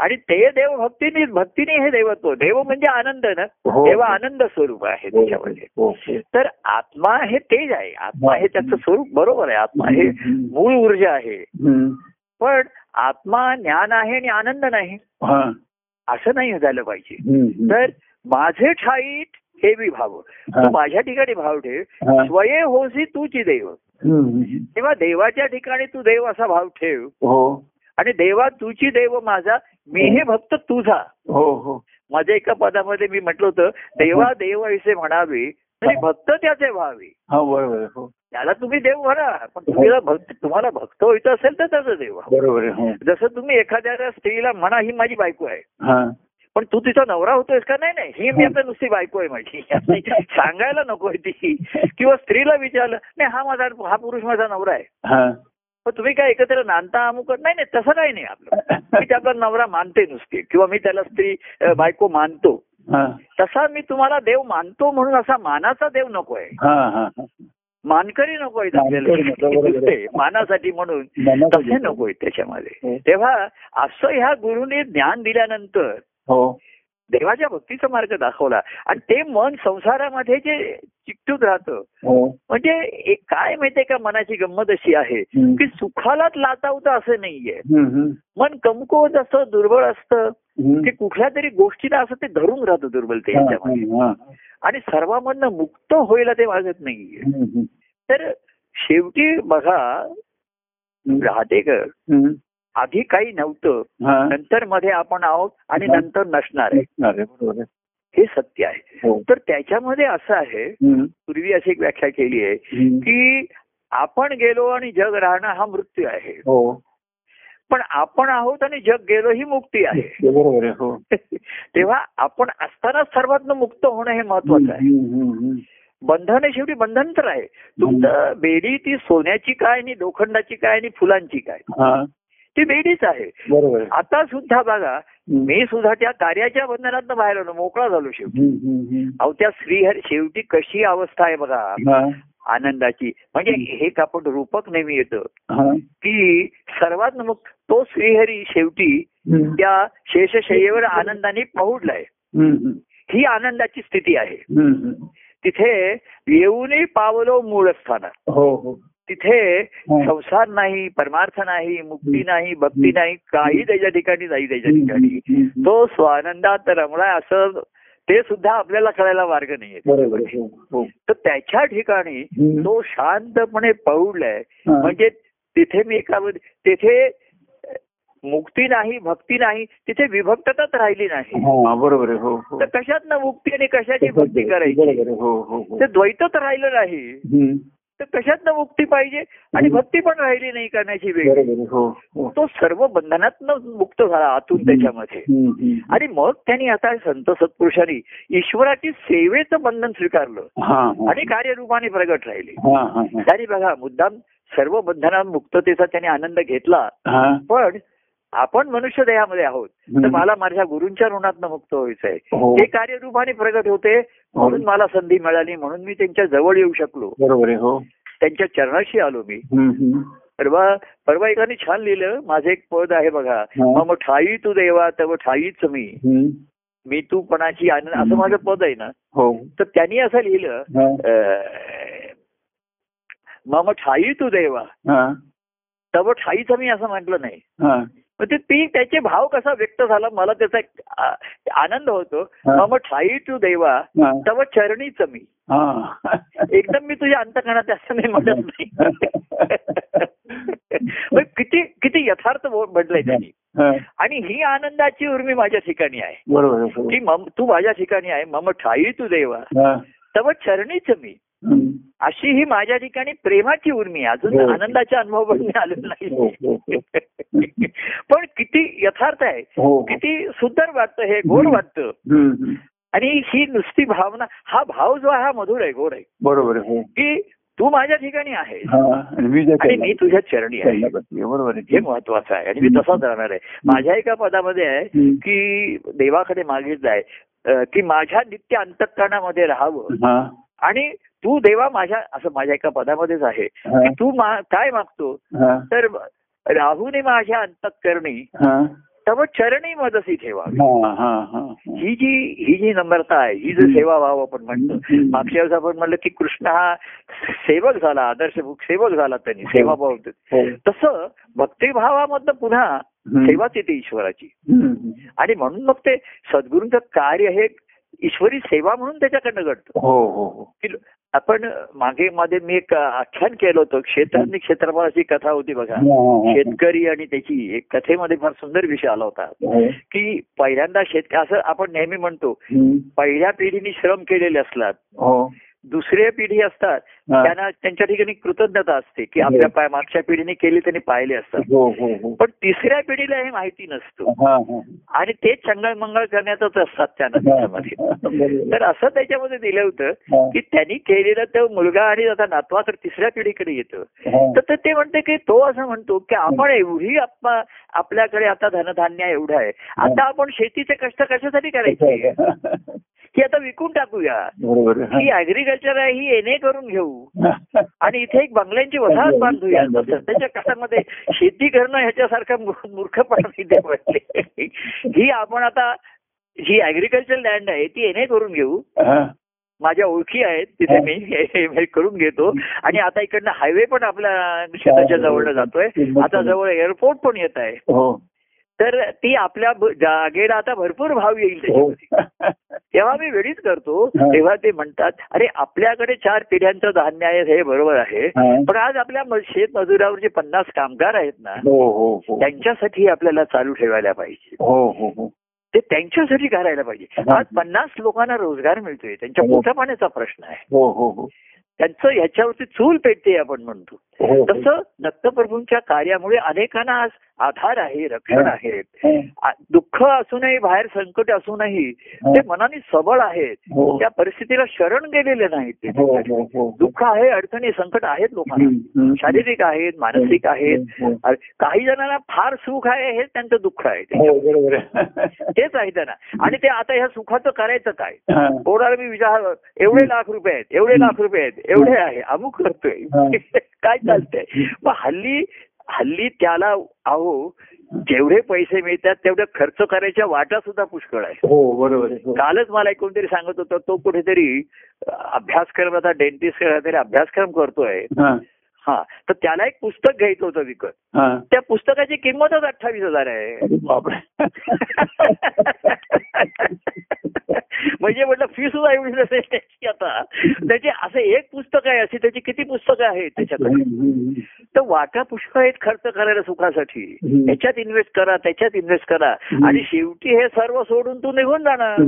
S2: आणि ते देव भक्तीने भक्तीने हे देवत्व देव म्हणजे आनंद ना
S1: हो.
S2: तेव्हा आनंद स्वरूप आहे त्याच्यामध्ये
S1: हो, हो.
S2: तर आत्मा हे तेज आहे आत्मा हे त्याचं स्वरूप बरोबर आहे आत्मा हे मूळ ऊर्जा आहे. पण आत्मा ज्ञान आहे आणि आनंद नाही
S1: हा.
S2: असं नाही झालं पाहिजे. तर माझे ठाईत हे बी भाव
S1: हा.
S2: तू माझ्या ठिकाणी भाव ठेव
S1: हा.
S2: स्वये होसी तूची देव. तेव्हा देवाच्या ठिकाणी तू देव असा भाव ठेव
S1: हो
S2: आणि देवा तुझी देव माझा मी हे भक्त तुझा.
S1: हो हो.
S2: माझ्या एका पदामध्ये मी म्हटलं होतं देवा देव असे म्हणावे तरी भक्त त्याचे व्हावे.
S1: हा आहे. हो.
S2: त्याला तुम्ही देव म्हणा पण तुम्हाला भक्त तुम्हाला भक्त व्हायचं असेल तर त्याचं देव.
S1: बरोबर आहे. हो.
S2: जसं तुम्ही एखाद्या स्त्रीला म्हणा ही माझी बायको आहे.
S1: हा.
S2: पण तू तिचा नवरा होतोयस का? नाही नाही ही मी आता नुसती बायको आहे माझी. सांगायला नकोय ती. किंवा स्त्रीला विचारलं नाही हा माझा हा पुरुष माझा नवरा आहे. पण तुम्ही काय एकत्र नांदता अमुक नाही नाही तसं काही नाही आपलं. मी त्याचा नवरा मानते नुसती. किंवा मी त्याला स्त्री बायको मानतो.
S1: हा.
S2: तसा मी तुम्हाला देव मानतो म्हणून असा मानाचा देव नकोय
S1: हा हा
S2: मानकरी नकोय
S1: नको, आहे.
S2: आपल्याला मानासाठी म्हणून. तसे नकोय त्याच्यामध्ये.
S1: हो.
S2: तेव्हा असं ह्या गुरुने ज्ञान दिल्यानंतर
S1: हो.
S2: देवाच्या भक्तीचा मार्ग दाखवला आणि ते मन संसारामध्ये जे चिकटून राहतं
S1: हो
S2: म्हणजे एक काय माहितीये का मनाची गंमत अशी आहे. की सुखालाच लाचावतं असं नाहीये. मन कमकुवत असतं दुर्बळ असतं. की कुठल्या तरी गोष्टीला असं ते धरून राहतं दुर्बलते याच्यामध्ये आणि सर्वांमधनं मुक्त व्हायला ते वागत नाहीये. तर शेवटी बघा. राहतेकर
S1: हम्म.
S2: आधी काही नव्हतं. नंतर मध्ये आपण आहोत आणि. नंतर नसणार आहे. हे सत्य आहे.
S1: हो.
S2: तर त्याच्यामध्ये असं आहे. पूर्वी अशी एक व्याख्या केली आहे. की आपण गेलो आणि जग राहणं हा मृत्यू आहे.
S1: हो.
S2: पण आपण आहोत आणि जग गेलो ही मुक्ती आहे.
S1: हो.
S2: तेव्हा आपण असताना सर्वात मुक्त होणं हे महत्वाचं आहे. बंधन शेवटी बंधन तर आहे. तुमचं बेडी ती सोन्याची काय आणि लोखंडाची काय आणि फुलांची काय? ती बेडीच आहे आता सुद्धा बघा. मी सुद्धा त्या कार्याच्या बंधनात बाहेर आलो मोकळा झालो शेवटी. अहो त्या श्रीहरी शेवटी कशी अवस्था आहे बघा
S1: हा,
S2: आनंदाची म्हणजे एक आपण रूपक नेहमी येतं
S1: हा.
S2: की सर्वात मग तो श्रीहरी शेवटी. त्या शेषशय्येवर आनंदाने पहुडलाय. ही आनंदाची स्थिती आहे. तिथे येऊनही पावलो मूळ स्थानात
S1: हो हो
S2: तिथे. संसार नाही परमार्थ नाही मुक्ती नाही भक्ती नाही काही त्याच्या ठिकाणी नाही त्याच्या ठिकाणी. तो स्वानंदात रमलाय असं ते सुद्धा आपल्याला कळायला मार्ग नाहीये.
S1: हो, हो.
S2: तर त्याच्या ठिकाणी. तो शांतपणे पौडलाय
S1: हा.
S2: म्हणजे तिथे मी एका तिथे मुक्ती नाही भक्ती नाही तिथे विभक्तताच राहिली नाही.
S1: हा. बरोबर आहे. हो हो.
S2: तर कशात मुक्ती आणि कशाची भक्ती करायची?
S1: हो हो हो.
S2: ते द्वैतच राहिलं नाही. तर कशात मुक्ती पाहिजे? आणि भक्ती पण राहिली नाही करण्याची वेळ.
S1: हो हो.
S2: तो सर्व बंधनातनं मुक्त झाला आतून त्याच्यामध्ये. आणि मग त्यांनी आता संत सत्पुरुषांनी ईश्वराची सेवेचं बंधन स्वीकारलं. आणि कार्यरूपाने प्रगट राहिले. त्यांनी बघा मुद्दाम सर्व बंधना मुक्ततेचा त्याने आनंद घेतला. पण आपण मनुष्य देहामध्ये आहोत. तर. मला माझ्या गुरूंच्या ऋणातनं मुक्त व्हायचंय.
S1: हो.
S2: ते कार्यरूपाने प्रगट होते म्हणून मला संधी मिळाली म्हणून मी त्यांच्या जवळ येऊ शकलो.
S1: बरोबर आहे हो.
S2: त्यांच्या चरणाशी आलो मी. परवा परवा एकाने छान लिहिलं माझं एक पद आहे बघा.
S1: हा.
S2: मग ठाई तू देवा तव ठाईच मी. मी तू पणाची आनंद असं माझं पद आहे ना.
S1: हो.
S2: तर त्यांनी असं लिहिलं
S1: हा.
S2: मम ठाई तू देवा.
S1: हा.
S2: तव ठाईच मी असं म्हटलं नाही. मग ते ती त्याचे भाव कसा व्यक्त झाला मला त्याचा आनंद होतो. मम ठाई तू देवा. तव चरणीच मी. एकदम मी तुझ्या अंतकणात असं मी म्हणत नाही मग किती किती यथार्थ म्हटलंय त्यांनी. आणि ही आनंदाची उर्मी माझ्या ठिकाणी आहे. की मम तू माझ्या ठिकाणी आहे मम ठाई तू देवा. तव चरणीच मी. अशी ही माझ्या ठिकाणी प्रेमाची उर्मी आहे. अजून
S1: हो.
S2: आनंदाचा अनुभव पण मी आलेला
S1: हो, हो,
S2: नाही पण किती यथार्थ आहे.
S1: हो
S2: किती सुंदर वाटतं हे गोड वाटतं. आणि ही नुसती भावना हा भाव जो आहे हा मधुर आहे गोड आहे.
S1: बरोबर आहे हो.
S2: की तू माझ्या ठिकाणी आहेस.
S1: हा आणि मी
S2: तुझ्या चरणी आहे.
S1: बरोबर आहे.
S2: हे महत्वाचं आहे. आणि मी तसाच राहणार आहे. माझ्या एका पदामध्ये आहे. की देवाकडे मागितलं आहे की माझ्या नित्य अंतकरणामध्ये राहावं.
S1: हा.
S2: आणि तू देवा माझ्या असं माझ्या एका पदामध्येच आहे
S1: हा.
S2: की तू काय मागतो?
S1: हा.
S2: तर राहूने माझ्या अंतकरणी
S1: हा.
S2: तव चरणी मदसी ठेवावी.
S1: हा हा हा
S2: ही. जी ही जी नम्रता आहे ही जी सेवा भाव आपण म्हणतो. मागच्या वेळेस आपण म्हणलं की कृष्ण हा सेवक झाला आदर्श सेवक झाला त्यांनी सेवाभाव
S1: हो.
S2: तसं भक्तिभावामधनं पुन्हा. सेवाच येते ईश्वराची. आणि म्हणून मग ते सद्गुरूंचं कार्य हे ईश्वरी सेवा म्हणून त्याच्याकडनं घडतं
S1: हो हो हो
S2: आपण मागे मध्ये मी एक आख्यान केलं होतं क्षेत्रांनी क्षेत्रफळाची कथा होती बघा. शेतकरी आणि त्याची एक कथेमध्ये फार सुंदर विषय आला होता. की पहिल्यांदा शेत असं आपण नेहमी म्हणतो. पहिल्या पिढीने श्रम केलेले असतात
S1: हो
S2: दुसऱ्या पिढी असतात
S1: हा.
S2: त्यांना त्यांच्या ठिकाणी कृतज्ञता असते की आपल्या पाय मागच्या पिढीने केली त्यांनी पाहिले असतात.
S1: हो हो हो.
S2: पण तिसऱ्या पिढीला हे माहिती नसतं.
S1: हा हा.
S2: आणि तेच चंगळ मंगळ करण्यातच असतात त्याच्यामध्ये. तर असं त्याच्यामध्ये दिलं होतं
S1: हा.
S2: की त्यांनी केलेलं तो मुलगा आणि आता नातवाकडे तिसऱ्या पिढीकडे येतं.
S1: हा.
S2: तर ते- ते म्हणते की तो असं म्हणतो की आपण एवढी आपा- आपल्याकडे आता धनधान्य एवढं आहे. आता आपण शेतीचे कष्ट कशासाठी करायचे? की आता विकून टाकूया.
S1: बरोबर
S2: ही. अॅग्रिकल्चर आहे ही एनए करून घेऊ. आणि इथे एक बंगल्यांची वसाहत बांधूया. सध्याच्या काळामध्ये शेती करणं ह्याच्यासारखा मूर्ख- मूर्खपणा इथे वाटले ही आपण आता जी अॅग्रिकल्चर लँड आहे ती एनए करून घेऊ.
S1: हा.
S2: माझ्या ओळखी आहेत तिथे मी करून घेतो. आणि आता इकडनं हायवे पण आपल्या शेताच्या जवळ जातोय. आता जवळ एअरपोर्ट पण येत आहे.
S1: हो.
S2: तर ती आपल्या जागेला आता भरपूर भाव येईल
S1: हो.
S2: त्याच्यामध्ये. तेव्हा मी वेळीच करतो. तेव्हा ते म्हणतात अरे आपल्याकडे चार पिढ्यांचं धान्य आहे हे बरोबर आहे. पण आज आपल्या म- शेत मजुरावर जे पन्नास कामगार आहेत ना
S1: हो हो हो
S2: त्यांच्यासाठी आपल्याला चालू ठेवायला पाहिजे ते त्यांच्यासाठी करायला पाहिजे. आज पन्नास लोकांना रोजगार मिळतोय त्यांच्या. पोटा पाण्याचा प्रश्न आहे त्यांचं ह्याच्यावरती चूल पेटते आपण म्हणतो तसं दत्तप्रभूंच्या कार्यामुळे अनेकांना आज आधार आहे रक्षण
S1: हा.
S2: आहे.
S1: हो.
S2: दुःख असूनही बाहेर संकट असूनही
S1: हा.
S2: ते मनाने सबळ आहेत
S1: हो.
S2: त्या परिस्थितीला शरण गेलेले नाहीत
S1: हो हो हो
S2: दुःख आहे अडचणी संकट आहेत लोकांना. शारीरिक आहेत मानसिक आहेत.
S1: हो,
S2: काही जणांना फार सुख आहे हेच त्यांचं दुःख आहे
S1: हो
S2: तेच आहे त्यांना. आणि ते आता ह्या सुखाचं करायचं काय?
S1: हा.
S2: कोणाला मी विचार एवढे लाख रुपये आहेत एवढे लाख रुपये आहेत एवढे आहे अमुक करतोय.
S1: हा.
S2: काय चालतंय. मग हल्ली हल्ली त्याला अहो जेवढे पैसे मिळतात तेवढे खर्च करायच्या वाटा सुद्धा पुष्कळ आहे.
S1: हो बरोबर हो.
S2: कालच मला कोणतरी सांगत होतं तो कुठेतरी अभ्यासक्रम आता डेंटिस्ट काहीतरी अभ्यासक्रम करतोय.
S1: हा
S2: तर त्याला एक पुस्तक घ्यायचं होतं विकत.
S1: हा.
S2: त्या पुस्तकाची किंमतच अठ्ठावीस हजार आहे. म्हणजे म्हटलं फी सुद्धा एवढी नसेल त्याची आता. त्याची असं एक पुस्तक आहे अशी त्याची किती पुस्तकं आहेत त्याच्याकडे? तर वाटा पुष्कळ आहेत खर्च करायला सुखासाठी. त्याच्यात इन्व्हेस्ट करा त्याच्यात इन्व्हेस्ट करा. आणि शेवटी हे सर्व सोडून तू निघून जाणार.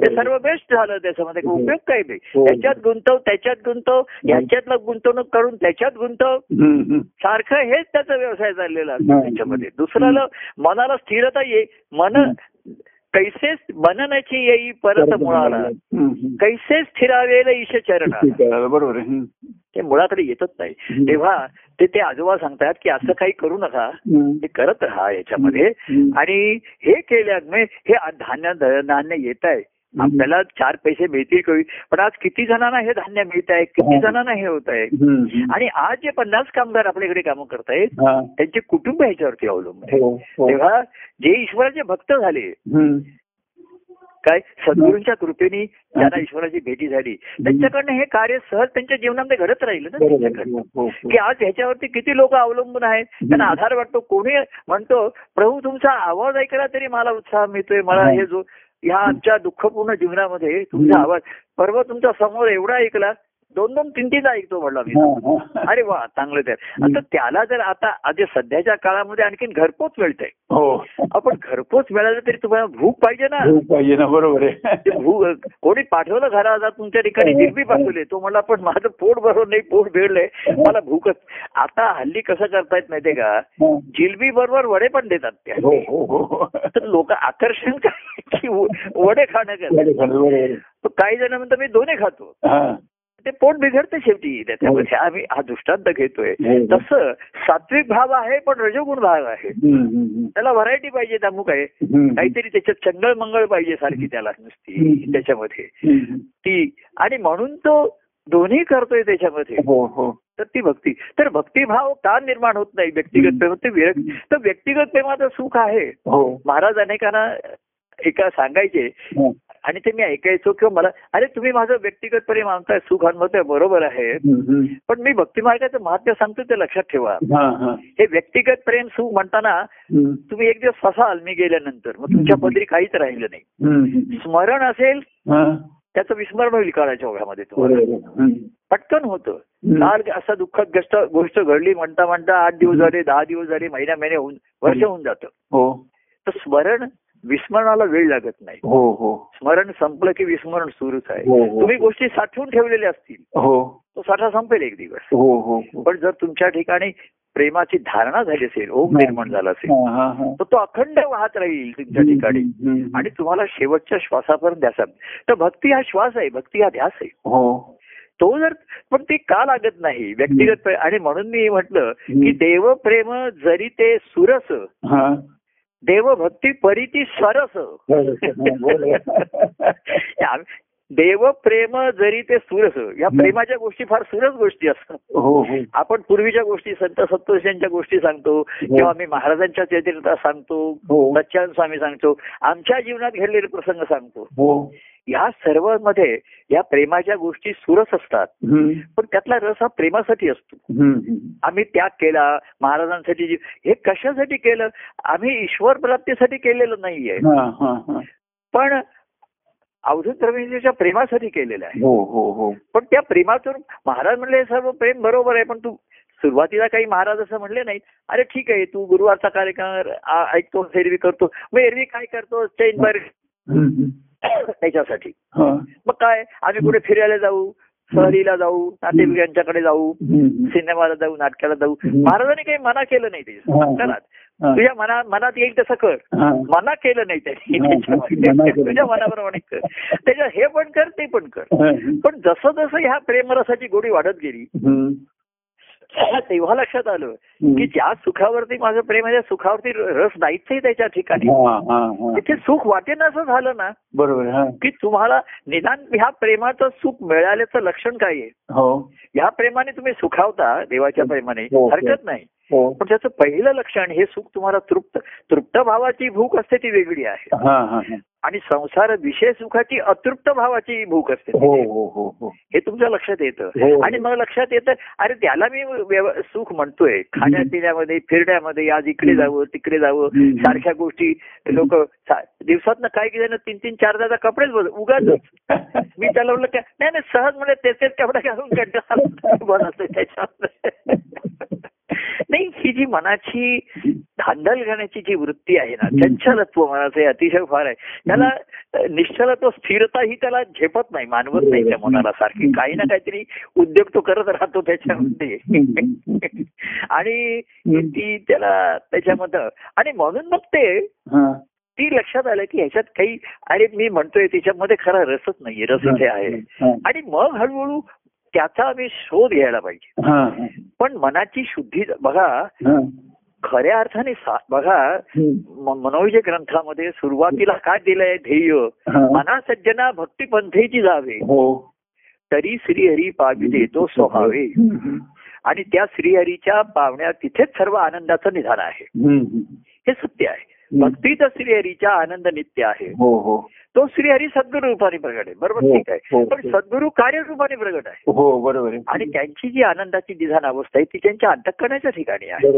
S2: ते. सर्व बेस्ट झालं त्याच्यामध्ये. काही उपयोग काय नाही.
S1: हो.
S2: त्याच्यात गुंतव त्याच्यात गुंतव याच्यातलं गुंतवणूक करून त्याच्यात गुंतव. सारखं हेच त्याचा व्यवसाय चाललेला असतो. त्याच्यामध्ये. दुसऱ्याला मनाला स्थिरता ये. मन कैसे मननाची येई परत मुळाला. कैसे स्थिरावेल ईश चरणा
S1: बरोबर.
S2: ते मुळाकडे येतच नाही. तेव्हा ते ते आजोबा सांगतात की असं काही करू नका. ते करत राहा याच्यामध्ये. आणि हे केल्यामुळे हे धान्य धान्य येत आहे आपल्याला चार पैसे मिळतील कवी पण आज किती जणांना हे धान्य मिळत आहे किती
S1: हा.
S2: जणांना हे होत आहे. आणि आज जे पन्नास कामगार आपल्याकडे कामं करतायत. त्यांचे कुटुंब ह्याच्यावरती अवलंबून आहे.
S1: हो, हो.
S2: तेव्हा जे ईश्वराचे भक्त झाले. काय? सद्गुरूंच्या कृपेने ज्यांना ईश्वराची भेटी झाली त्यांच्याकडनं हे कार्य सहज त्यांच्या जीवनामध्ये घडत राहिलं ना त्यांच्याकडनं.
S1: हो, हो, हो.
S2: की आज ह्याच्यावरती किती लोक अवलंबून आहेत त्यांना आधार वाटतो. कोणी म्हणतो प्रभू तुमचा आवाज ऐकला तरी मला उत्साह मिळतोय मला हे. जो ह्या आमच्या दुःखपूर्ण जीवनामध्ये तुमचा आवाज परवा तुमचा समोर एवढा ऐकला दोन दोन तीन तीन ऐकतो म्हणला मी.
S1: हा, हा.
S2: अरे वा चांगलं ते आता त्याला जर आता आज सध्याच्या काळामध्ये आणखीन घरपोच मिळतंय.
S1: हो.
S2: आपण घरपोच मिळालं तरी तुम्हाला भूक पाहिजे ना.
S1: हो, पाहिजे ना बरोबर आहे.
S2: भूक कोणी पाठवलं घरात तुमच्या ठिकाणी जिरबी पाठवले तो म्हणला पण माझं पोट भरून नाही पोट भेडलंय. मला भूकच. आता हल्ली कसं करतायत माहितीये का?
S1: हा.
S2: जिलबी बरोबर वडे पण देतात त्या
S1: हो हो हो.
S2: तर लोक आकर्षण काय? वडे खाणं
S1: बरोबर.
S2: तर काही जण म्हणतात मी दोन्ही खातो.
S1: हा.
S2: ते पोट बिघडतं शेवटी. त्याच्यामध्ये आम्ही हा दृष्टांत घेतोय.
S1: हो.
S2: तसं सात्विक भाव आहे पण रजोगुण भाव आहे. त्याला व्हरायटी पाहिजे अमुक आहे. काहीतरी त्याच्यात चंगळ मंगळ पाहिजे सारखी त्याला नुसती. त्याच्यामध्ये. ती आणि म्हणून तो दोन्ही करतोय त्याच्यामध्ये.
S1: हो हो.
S2: तर ती भक्ती. तर भक्तिभाव का निर्माण होत नाही? व्यक्तिगत प्रेम ते विरक्त तर व्यक्तिगत प्रेमाचं सुख आहे.
S1: हो.
S2: महाराज अनेकांना एका सांगायचे
S1: हो.
S2: आणि ते मी ऐकायचो किंवा मला अरे तुम्ही माझं व्यक्तिगत प्रेम आणताय सुख अनुभवताय बरोबर आहे. पण मी भक्ती मार्गाचं महत्त्व सांगतो ते लक्षात ठेवा.
S1: हा
S2: व्यक्तिगत प्रेम सुख म्हणताना. तुम्ही एक दिवस फसाल मी गेल्यानंतर. मग तुमच्या पदरी काहीच राहिलं नाही. स्मरण असेल. त्याचं विस्मरण होईल काळाच्या ओघामध्ये तुम्हाला. पटकन होतं. काल असं दुःखद गोष्ट गोष्ट घडली म्हणता म्हणता आठ दिवस झाले दहा दिवस झाले महिना महिने होऊन वर्ष होऊन जातं.
S1: हो.
S2: तर स्मरण विस्मरणाला वेळ लागत नाही.
S1: हो हो.
S2: स्मरण संपलं की विस्मरण सुरूच आहे.
S1: हो हो
S2: तुम्ही गोष्टी साठवून ठेवलेल्या असतील.
S1: हो.
S2: तो साठा संपेल एक दिवस.
S1: हो हो हो.
S2: पण जर तुमच्या ठिकाणी प्रेमाची धारणा झाली असेल ओम निर्माण झाला असेल
S1: हा, हा, हा.
S2: तर तो अखंड वाहत राहील तुमच्या ठिकाणी. आणि तुम्हाला शेवटच्या श्वासापर्यंत ध्यासा तर भक्ती हा श्वास आहे भक्ती हा ध्यास आहे.
S1: हो.
S2: तो जर पण ते का लागत नाही? व्यक्तिगत आणि म्हणून मी म्हटलं की. देवप्रेम जरी ते सुरस
S1: हा.
S2: देवभक्ती परिती सरस. आम- देवप्रेम जरी ते सुरस या प्रेमाच्या गोष्टी फार सुरस गोष्टी असतात.
S1: हो हो.
S2: आपण पूर्वीच्या गोष्टी संत सप्तोषांच्या गोष्टी सांगतो किंवा आम्ही महाराजांच्या चरित्रात सांगतो
S1: हो.
S2: सच्चान स्वामी सांगतो आमच्या जीवनात घडलेले प्रसंग सांगतो.
S1: हो.
S2: या सर्वमध्ये या प्रेमाच्या गोष्टी सुरस असतात. पण त्यातला रस हा प्रेमासाठी असतो. आम्ही त्याग केला महाराजांसाठी हे कशासाठी केलं? आम्ही ईश्वर प्राप्तीसाठी केलेलं नाहीये.
S1: हा हा हा.
S2: पण अवधूत रवींद्रच्या प्रेमासाठी केलेलं आहे.
S1: हो हो हो.
S2: पण त्या प्रेमातून महाराज म्हणले सर्व प्रेम बरोबर आहे पण तू सुरुवातीला काही महाराज असं म्हणले नाही. अरे ठीक आहे तू गुरुवारचा कार्यक्रम ऐकतो एरवी करतो. मग एरवी काय करतो? चैन बर. त्याच्यासाठी. मग काय? आम्ही कुठे फिरायला जाऊ? सहलीला जाऊ? नातेवाईकांच्याकडे जाऊ. सिनेमाला जाऊ? नाटकाला जाऊ. महाराजांनी काही मना केलं नाही ते.
S1: हा.
S2: तुझ्या मना मनात येईल तसं कर
S1: हा.
S2: मना केलं नाही त्यांनी
S1: हा.
S2: तुझ्या मनाप्रमाणे कर त्याच्या हे पण कर ते पण कर
S1: हा.
S2: पण जसं जसं ह्या प्रेमरसाची गोडी वाढत गेली. तेव्हा लक्षात आलं. की ज्या सुखावरती माझं प्रेम आहे त्या सुखावरती रस नाहीच आहे त्याच्या ठिकाणी
S1: हा, हा, हा.
S2: तिथे सुख वाटेन असं झालं ना
S1: बरोबर हा
S2: की तुम्हाला निदान ह्या प्रेमाचं सुख मिळाल्याचं लक्षण काय आहे
S1: हो
S2: ह्या प्रेमाने तुम्ही सुखावता देवाच्या प्रेमाने
S1: हो, हो.
S2: हरकत नाही
S1: हो
S2: पण त्याचं पहिलं लक्षण हे सुख तुम्हाला तृप्त तृप्त भावाची भूक असते ती वेगळी आहे.
S1: हा हा हा.
S2: आणि संसार विषय सुखाची अतृप्त भावाची भूक असते
S1: हो हो हो हो.
S2: हे तुमच्या लक्षात येतं.
S1: हो.
S2: आणि मग लक्षात येतं अरे त्याला मी सुख म्हणतोय. खाण्यापिण्यामध्ये फिरण्यामध्ये आज इकडे जावं तिकडे जावं. सारख्या गोष्टी लोक दिवसात काय केलं तीन तीन चार दादा कपडेच बदल उगाच. मी त्याला म्हणलं काय नाही नाही सहज म्हणजे तेच तेच कपडे घालून कंटाळा त्याच्यामध्ये. नाही ही जी मनाची धांदल घालण्याची जी वृत्ती आहे ना चंचलत्व मनाचं हे अतिशय फार आहे. त्याला निश्चलत्व स्थिरता ही त्याला झेपत नाही मानवत नाही त्या मनाला सारखी. काही ना काहीतरी उद्योग तो करत राहतो त्याच्यामध्ये. आणि ती त्याला त्याच्यामध्ये आणि म्हणून मग ते. ती लक्षात आलं की ह्याच्यात काही अरे मी म्हणतोय त्याच्यामध्ये खरा रसच नाहीये रस इथे आहे. आणि मग हळूहळू त्याचा आम्ही शोध घ्यायला पाहिजे. पण मनाची शुद्धी बघा. खऱ्या अर्थाने बघा मनोविजय ग्रंथामध्ये सुरुवातीला काय दिलंय ध्येय. मना सज्जना भक्ती पंथेची जावे
S1: हो
S2: तरी श्रीहरी पाविले तो स्वभावे. आणि त्या श्रीहरीच्या पावण्या तिथेच सर्व आनंदाचं निधान आहे. हे सत्य आहे भक्तीत श्रीहरीच्या आनंद नित्य आहे.
S1: हो हो.
S2: तो श्रीहरी सद्गुरु रूपाने प्रगट आहे. बरोबर
S1: हो,
S2: ठीक आहे. पण. सद्गुरु कार्यरूपाने प्रगट आहे.
S1: हो बरोबर
S2: आणि त्यांची जी आनंदाची निधान अवस्था आहे ती त्यांच्या अंतकरणाच्या ठिकाणी आहे.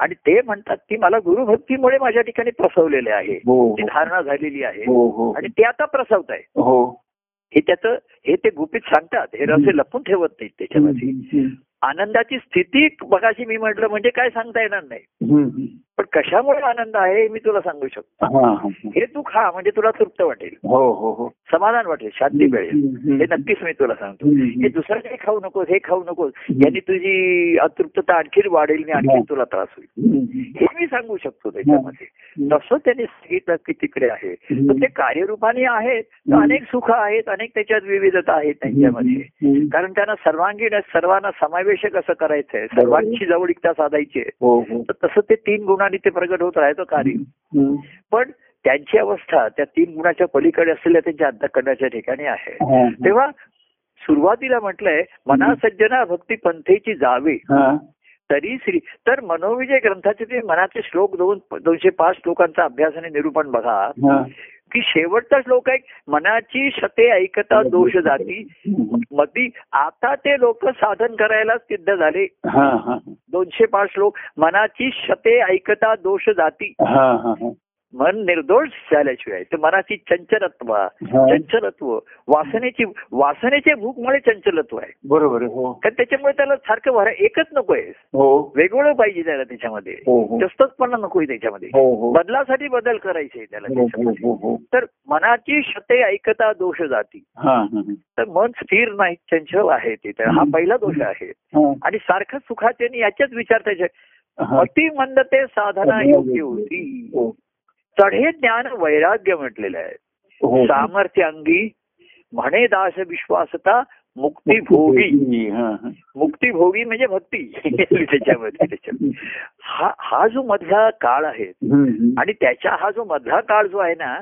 S2: आणि ते म्हणतात की मला गुरुभक्तीमुळे माझ्या ठिकाणी प्रसवलेले आहे. ती धारणा झालेली आहे.
S1: हो हो.
S2: आणि ते आता प्रसवत आहे.
S1: हो.
S2: हे त्याचं हे ते गुपित सांगतात. हे रसे लपून ठेवत नाहीत त्याच्यामध्ये. आनंदाची स्थिती बघाशी मी म्हटलं म्हणजे काय सांगता येणार नाही. पण कशामुळे आनंद आहे हे मी तुला सांगू शकतो.
S1: हा, हा.
S2: हे. तू खा म्हणजे तुला तृप्त वाटेल.
S1: हो हो हो.
S2: समाधान वाटेल शांती मिळेल. हे नक्कीच मी तुला सांगतो. हे दुसरं काही खाऊ नकोस हे खाऊ नकोस. यांनी तुझी अतृप्तता आणखी वाढेल आणि आणखी तुला त्रास होईल. हे मी सांगू शकतो त्याच्यामध्ये. तसं त्यांनी सांगितलं की तिकडे आहे. पण ते कार्यरूपाने आहेत. तर अनेक सुख आहेत अनेक त्याच्यात विविधता आहेत त्यांच्यामध्ये. कारण त्यांना सर्वांगीण सर्वांना समावेशक असं करायचंय? सर्वांची जवळीकता साधायची आहे.
S1: हो हो.
S2: तर तसं ते तीन गुणांनी ते प्रगट होत राहायचं कार्य. पण त्यांची अवस्था त्या तीन गुणाच्या पलीकडे असलेल्या त्यांच्या अंतकरणाच्या ठिकाणी आहे. तेव्हा सुरुवातीला म्हटलंय मना सज्जना भक्ती पंथेची जावे. तरी श्री तर मनोविजय ग्रंथाचे ते मनाचे श्लोक दोन दोनशे पाच श्लोकांचा अभ्यास आणि निरूपण बघा. की शेवटचा श्लोक आहे मनाची शते ऐकता दोष जाती मती आता ते लोक साधन करायला सिद्ध झाले. दोनशे पाच श्लोक मनाची शते ऐकता दोष जाती. मन निर्दोष झाल्याशिवाय तर मनाची चंचलत्व
S1: हा.
S2: चंचलत्व वासनेची वासनेचे भूकमुळे चंचलत्व आहे.
S1: बरोबर हो.
S2: कारण त्याच्यामुळे त्याला सारखं भरा एकच नकोय
S1: हो.
S2: वेगवेगळं पाहिजे त्याला त्याच्यामध्ये.
S1: हो हो.
S2: जास्तचपणा नकोय त्याच्यामध्ये.
S1: हो हो.
S2: बदलासाठी बदल करायचे त्याला
S1: हो, हो,
S2: त्याच्यामध्ये.
S1: हो, हो.
S2: तर मनाची शते ऐकता दोष जाती.
S1: हा, हा, हा.
S2: तर मन स्थिर नाही चंचल आहे ते. तर हा पहिला दोष आहे.
S1: हा,
S2: आणि सारखं सुखाचे आणि याच्याच विचार त्याचे
S1: हा.
S2: अति मंदते साधना योग्य होती.
S1: हो,
S2: चढे ज्ञान वैराग्य म्हटलेलं आहे
S1: हो.
S2: सामर्थ्य अंगी म्हणे दास विश्वासता मुक्ती भोगी
S1: हा, हा.
S2: मुक्ती भोगी म्हणजे भक्ती त्याच्यामध्ये त्याच्यामध्ये हा हा जो मधला काळ आहे. आणि त्याच्या हा जो मधला काळ जो आहे ना.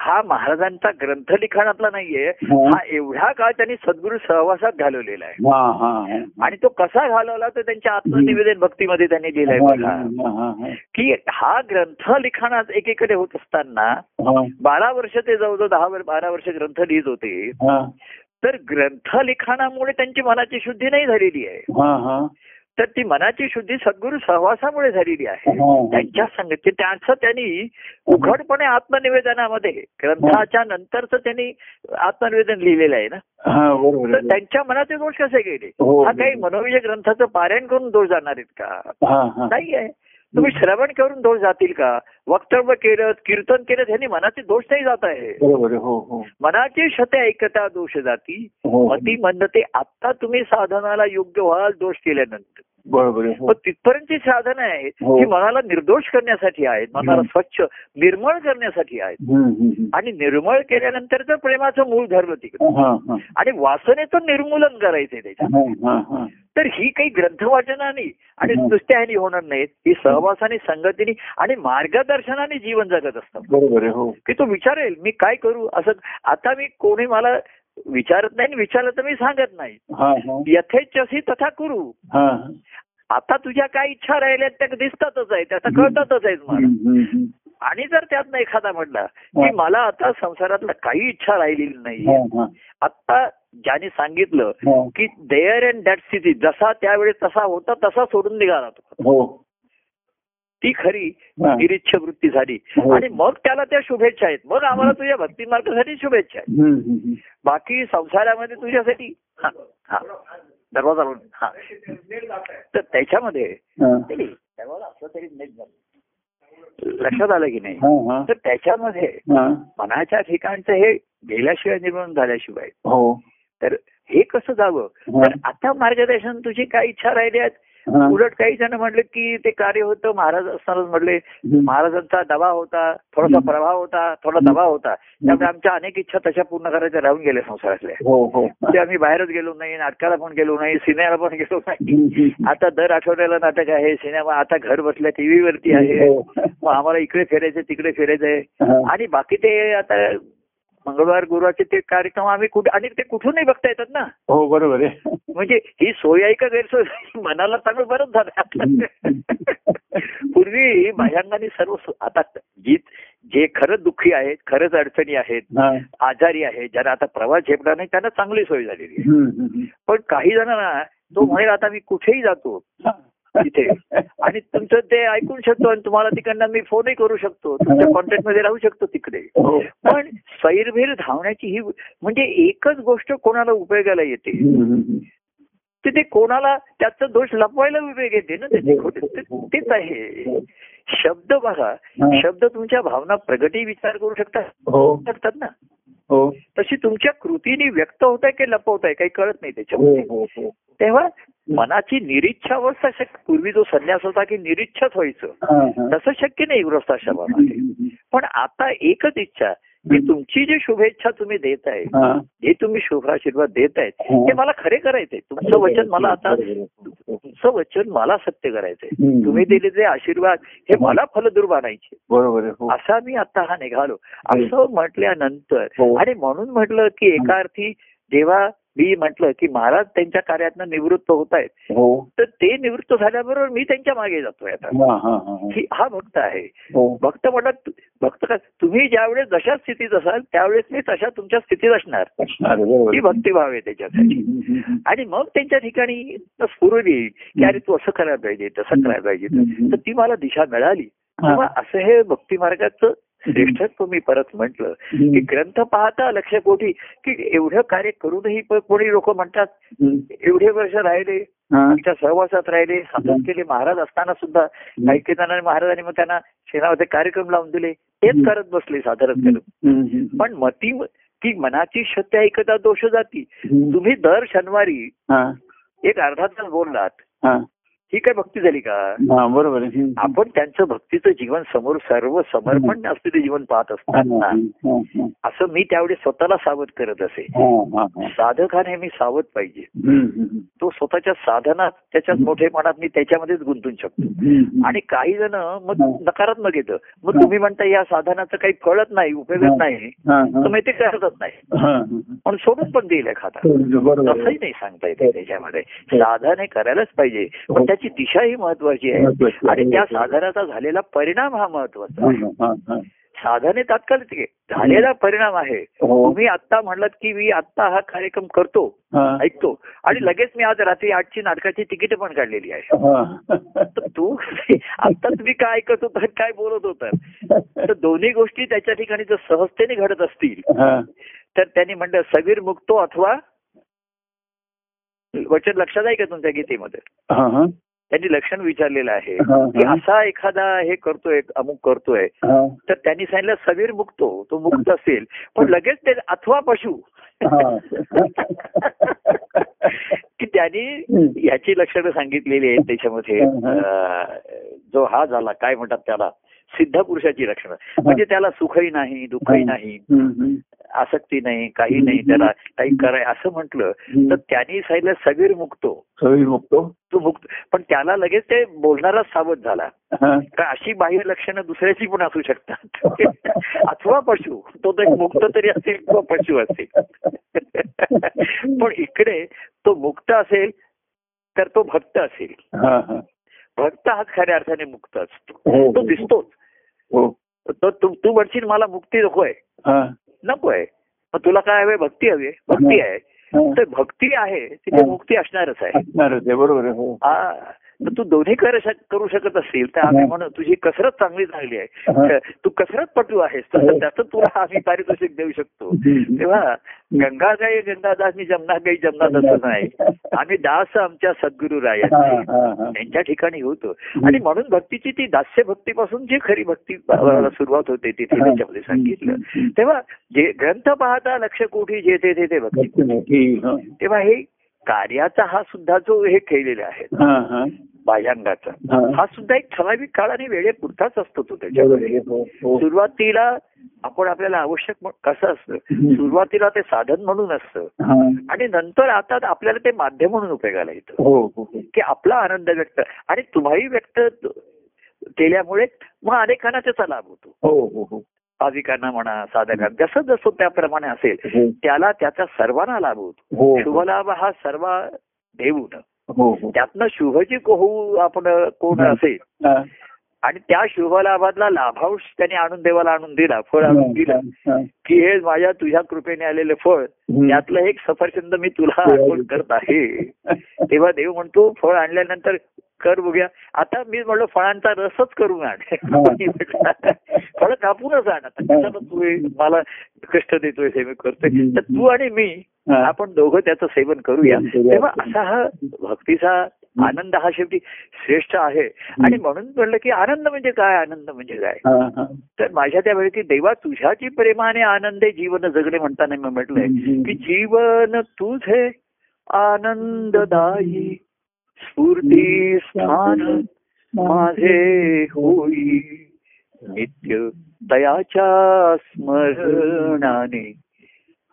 S2: हा महाराजांचा ग्रंथ लिखाणातला नाहीये
S1: हा.
S2: एवढा काळ त्यांनी सद्गुरु सहवासात घालवलेला आहे
S1: हा, हा, हा.
S2: आणि तो कसा घालवला तर त्यांच्या आत्मनिवेदन भक्तीमध्ये त्यांनी लिहिलाय बघा. की हा ग्रंथ लिखाणात एकीकडे होत असताना बारा वर्ष ते जवळजवळ दहा बारा वर्ष ग्रंथ लिहित होते
S1: हा.
S2: तर ग्रंथ लिखाणामुळे त्यांची मनाची शुद्धी नाही झालेली आहे. तर ती मनाची शुद्धी सद्गुरु सहवासामुळे झालेली आहे.
S1: हा.
S2: त्यांच्या संगती त्यांचं त्यांनी उघडपणे आत्मनिवेदनामध्ये ग्रंथाच्या नंतरच त्यांनी आत्मनिवेदन लिहिलेलं आहे ना?
S1: हा.
S2: त्यांच्या मनाचे दोष कसे गेले?
S1: हो.
S2: हा काही मनोविजय ग्रंथाचं पारायण करून दोष जाणार आहेत का?
S1: हा, हा.
S2: नाही आहे. तुम्ही श्रवण करून दोष जातील का? वक्तव्य केलं कीर्तन केलं ह्यांनी मनाचे दोष नाही जात आहे.
S1: हो हो.
S2: मनाची शते ऐकता दोष जाती.
S1: हो
S2: मती म्हणते आता तुम्ही साधनाला योग्य व्हाल दोष केल्यानंतर.
S1: बरोबर आहे. हो.
S2: पण तिथपर्यंतची साधनं आहेत
S1: हो.
S2: ही मनाला निर्दोष करण्यासाठी आहेत मनाला. स्वच्छ निर्मळ करण्यासाठी आहेत. आणि निर्मळ केल्यानंतर प्रेमाचं मूळ धरलं तिकडे. आणि वासनेचं निर्मूलन करायचंय त्याच्यात
S1: हा.
S2: तर ही काही ग्रंथवाचनाने आणि
S1: हं.
S2: नुसत्या ह्यानी होणार नाहीत ही सहवासाने संगतीने आणि मार्गदर्शनाने जीवन जगत असतात
S1: बरोबर. हो
S2: की तो विचारेल मी काय करू असं आता मी कोणी मला विचारत नाही विचारलं तर मी सांगत नाही. यथेच्छसी तथा करू. आता तुझ्या काय इच्छा राहिल्या त्या दिसतातच आहेत त्या कळतातच आहेत मला. आणि जर त्यातनं एखादा म्हटला की. मला आता संसारातलं काही इच्छा राहिलेली नाही. आता ज्याने सांगितलं. की देअर अँड दॅट स्थिती जसा त्यावेळेस तसा होता तसा सोडून निघाला तो
S1: हो
S2: ती खरी. निरीच्छ वृत्ती झाली
S1: हो.
S2: आणि मग त्याला त्या शुभेच्छा आहेत मग आम्हाला तुझ्या भक्ती मार्गासाठी शुभेच्छा आहेत. बाकी संसारामध्ये तुझ्यासाठी दरवाजा हा तर त्याच्यामध्ये. नाही, दरवाजा असला तरी नीट झालं. लक्षात आलं की नाही. तर त्याच्यामध्ये. मनाच्या ठिकाणचं हे गेल्याशिवाय निर्माण झाल्याशिवाय
S1: हो
S2: तर हे कसं जावं. तर आता मार्गदर्शन तुझी काय इच्छा राहिली आहेत
S1: हा.
S2: उलट काही जण म्हटले की ते कार्य होतं महाराज असतानाच म्हटले. महाराजांचा दबाव होता थोडासा. प्रभाव होता थोडा दबाव होता त्यामुळे आमच्या अनेक इच्छा तशा पूर्ण करायच्या राहून गेल्या संसारातल्या
S1: हो हो
S2: ते आम्ही बाहेरच गेलो नाही नाटकाला पण गेलो नाही सिनेमाला पण गेलो नाही. आता दर आठवड्याला नाटक आहे सिनेमा आता घर बसल्या टीव्ही वरती आहे
S1: हो.
S2: मग आम्हाला इकडे फिरायचं तिकडे फिरायचंय. आणि बाकी ते आता मंगळवार गुरुवारचे ते कार्यक्रम आम्ही कुठे आणि ते कुठूनही बघता येतात ना?
S1: हो बरोबर आहे.
S2: म्हणजे ही सोय आहे का गैरसोय? मनाला चांगलं बरंच झालं पूर्वी बाह्यांगाने सर्व आता जी जे खरंच दुःखी आहेत खरंच अडचणी आहेत. आजारी आहेत ज्यांना आता प्रवास झेपला नाही त्यांना चांगली सोय झालेली आहे. पण काही जणांना तो म्हणेल आता मी कुठेही जातो तिथे आणि तुमचं ते ऐकून शकतो आणि तुम्हाला तिकडनं मी फोनही करू शकतो. तुमच्या कॉन्टॅक्टमध्ये राहू शकतो तिकडे.
S1: हो.
S2: पण सैरभैर धावण्याची ही म्हणजे एकच गोष्ट कोणाला उपयोगाला येते. तर ते कोणाला त्याचा दोष लपवायला उपयोग येते ना त्याची खोटी. ते- तेच आहे. शब्द बघा.
S1: हा.
S2: शब्द तुमच्या भावना प्रगती विचार करू शकतात.
S1: हो.
S2: ना.
S1: हो
S2: तशी तुमच्या कृतीने व्यक्त होत आहे की लपवत आहे काही कळत नाही
S1: हो
S2: त्याच्यामध्ये.
S1: हो हो
S2: तेव्हा मनाची निरीच्छा अवस्था शक्य पूर्वी जो संन्यास होता की निरीच्छाच व्हायचं.
S1: हा, हा.
S2: तसं शक्य नाही गृहस्थाश्रमामध्ये. पण आता एकच इच्छा की तुमची जी शुभेच्छा तुम्ही देत आहे
S1: हा.
S2: जे तुम्ही शुभाशीर्वाद देत आहेत
S1: हो.
S2: ते मला खरे करायचंय. तुमचं वचन मला आता तुमचं वचन मला सत्य करायचंय. तुम्ही दिलेले आशीर्वाद हे मला फलद्रूप आणायचे.
S1: बरोबर हो.
S2: असा मी आता हा निघालो. असं म्हटल्यानंतर
S1: हो.
S2: आणि म्हणून म्हटलं की एका अर्थी जेव्हा मी म्हटलं की महाराज त्यांच्या कार्यातनं निवृत्त होत आहेत.
S1: हो.
S2: तर ते निवृत्त झाल्याबरोबर मी त्यांच्या मागे जातोय आता.
S1: हा हा
S2: भक्त आहे.
S1: हो.
S2: भक्त म्हणत भक्त का तुम्ही ज्यावेळेस जशा स्थितीत असाल त्यावेळेस मी तशा तुमच्या स्थितीत असणार. ही. भक्तिभाव आहे त्याच्यासाठी. आणि मग त्यांच्या ठिकाणी स्फुरून येईल की अरे तू असं करायला पाहिजे तसं करायला पाहिजे. तर ती मला दिशा मिळाली. तेव्हा असं हे भक्ती मार्गाचं श्रेष्ठत्व मी परत म्हटलं. की ग्रंथ पाहता लक्ष कोठी की एवढं कार्य करूनही कोणी लोक म्हणतात. एवढे वर्ष राहिले. तिच्या सहवासात राहिले साधन केले महाराज असताना सुद्धा काही जणांनी महाराजांनी मग त्यांना शेणामध्ये कार्यक्रम लावून दिले तेच. करत बसले साधारण
S1: हम्म.
S2: पण मती की मनाची सत्य ऐकता दोष जाती. तुम्ही दर शनिवारी. एक अर्धा तास बोललात
S1: हा.
S2: ही काय भक्ती झाली का
S1: हा, बरोबर.
S2: आपण त्यांचं भक्तीचं जीवन समोर सर्व समर्पण असलेले जीवन पाहत
S1: हा,
S2: असताना
S1: हा, हा,
S2: असं मी त्यावेळी स्वतःला सावध करत असे
S1: हा, हा, हा.
S2: साधकाने मी सावध पाहिजे तो स्वतःच्या साधनात त्याच्यात मोठेपणात मी त्याच्यामध्येच गुंतून शकतो. आणि काही जण मग
S1: हा.
S2: नकारात्मक येतं मग
S1: हा.
S2: तुम्ही म्हणता या साधनाचं काही फळत नाही उपयोगच नाही
S1: हा, हा.
S2: तर मग ते करतच नाही
S1: हा, हा.
S2: पण सोडून पण देईल एखादा. तसंही नाही सांगता येते त्याच्यामध्ये साधन हे करायलाच पाहिजे पण त्याची दिशा ही महत्वाची आहे. आणि त्या साधनाचा झालेला परिणाम हा
S1: महत्त्वाचा
S2: आहे. साधने तात्कालिक आहे. झालेला परिणाम आहे
S1: हो.
S2: तुम्ही आता म्हणलात की मी आता हा कार्यक्रम करतो. ऐकतो आणि लगेच मी आज रात्री आठची नाटकाची तिकीट पण काढलेली आहे
S1: हा.
S2: तर तू आता तुम्ही काय ऐकत होता काय बोलत होता तर दोन्ही गोष्टी त्याच्या ठिकाणी जर सहजतेने घडत असतील. तर त्यांनी म्हणलं सवीर मुक्तो अथवा वचन लक्षात आहे का तुमच्या गीतेमध्ये. त्यांनी लक्षण विचारलेलं आहे
S1: हा,
S2: की
S1: हा.
S2: असा एखादा हे करतोय अमुक करतोय
S1: हा.
S2: तर त्यांनी सांगितलं सवीर मुक्तो तो मुक्त असेल. पण लगेच ते अथवा पशु.
S1: हा.
S2: की त्यांनी याची लक्षणं सांगितलेली आहेत त्याच्यामध्ये. जो हा झाला काय म्हणतात त्याला सिद्ध पुरुषाची लक्षणं. म्हणजे त्याला सुखही नाही दुःखही नाही. आसक्ती नाही काही नाही त्याला काही कराय असं म्हटलं तर त्यांनी सांगितलं सवीर मुक्तो.
S1: सवयी मुक्तो?
S2: तो मुक्त पण त्याला लगेच ते बोलणारा सावध झाला.
S1: हा.
S2: का अशी बाह्य लक्षणं दुसऱ्याची पण असू शकतात. अथवा पशु. तो तर एक मुक्त तरी असेल किंवा पशु असेल. पण इकडे तो मुक्त असेल तर तो भक्त असेल.
S1: हा, हा.
S2: भक्त हाच खऱ्या अर्थाने मुक्त असतो.
S1: हो.
S2: तो दिसतोच. तो तू तू म्हणशील मला मुक्ती नकोय.
S1: हा.
S2: नकोय. मग तुला काय हवे? भक्ती हवी भक्ती आहे. तर भक्ती आहे. तिथे मुक्ती असणारच आहे.
S1: बरोबर आहे हो.
S2: हा. तर तू दोन्ही कर शक- करू शकत असतील तर आम्ही. म्हणू तुझी कसरत चांगली चांगली आहे. तू कसरत पटू आहेस. तर
S1: हो.
S2: त्याचं तुला आम्ही पारितोषिक देऊ शकतो. तेव्हा गंगा गाई गंगादास मी जमना गाई जमना दास नाही. आम्ही दास आमच्या सद्गुरु
S1: हा.
S2: त्यांच्या ठिकाणी होतो. आणि म्हणून भक्तीची ती दास्य भक्तीपासून जी खरी भक्ती सुरुवात होते तिथे त्याच्यामध्ये सांगितलं. तेव्हा जे ग्रंथ पाहता लक्ष कोठी जे ते ते भक्ती. तेव्हा हे कार्याचा हा सुद्धा जो हे खेळलेला आहे. बाह्यांगाचा
S1: हा.
S2: हा सुद्धा एक ठराविक काळ आणि वेळेपुरताच असतो तो त्याच्यामध्ये
S1: आहे. हो, हो.
S2: सुरुवातीला आपण आपल्याला आवश्यक कसं असतं. सुरुवातीला ते साधन म्हणून असतं. आणि नंतर आता आपल्याला ते माध्यम म्हणून उपयोगाला येतं
S1: हो.
S2: की आपला आनंद व्यक्त आणि तुम्हाही व्यक्त केल्यामुळे मग अनेकांना त्याचा लाभ होतो
S1: हो हो हो
S2: भाविकांना म्हणा साधकांना जसं जसं त्याप्रमाणे असेल. त्याला त्याचा सर्वांना लाभ होतो शुभलाभ हा सर्व देऊन त्यातनं शुभची होऊ आपण कोण
S1: हं.
S2: असेल?
S1: हा.
S2: आणि त्या शुभलाभातला लाभांश त्याने आणून देवाला आणून दिला फळ आणून दिलं.
S1: हा.
S2: की हे माझ्या तुझ्या कृपेने आलेलं फळ. त्यातलं एक सफरचंद मी तुला अर्पण करत आहे. तेव्हा देव म्हणतो फळ आणल्यानंतर कर बघूया. आता मी म्हणलो फळांचा रसच करून आण. फळ कापूनच आण. आता कशाला तू हे मला कष्ट देतोय हे मी करतोय. तर तू आणि मी
S1: हा.
S2: आपण दोघं त्याचं सेवन करूया. तेव्हा असा हा भक्तीचा आनंद हा शेवटी श्रेष्ठ आहे. आणि म्हणून म्हणलं की आनंद म्हणजे काय? आनंद म्हणजे काय. तर माझ्या त्या वेळी की देवा तुझ्याची प्रेमाने आनंदे जीवन जगणे म्हणताना मी म्हटलंय की जीवन तुझे आनंददायी स्फूर्ती स्थान माझे होई. नित्य दयाच्या स्मरणाने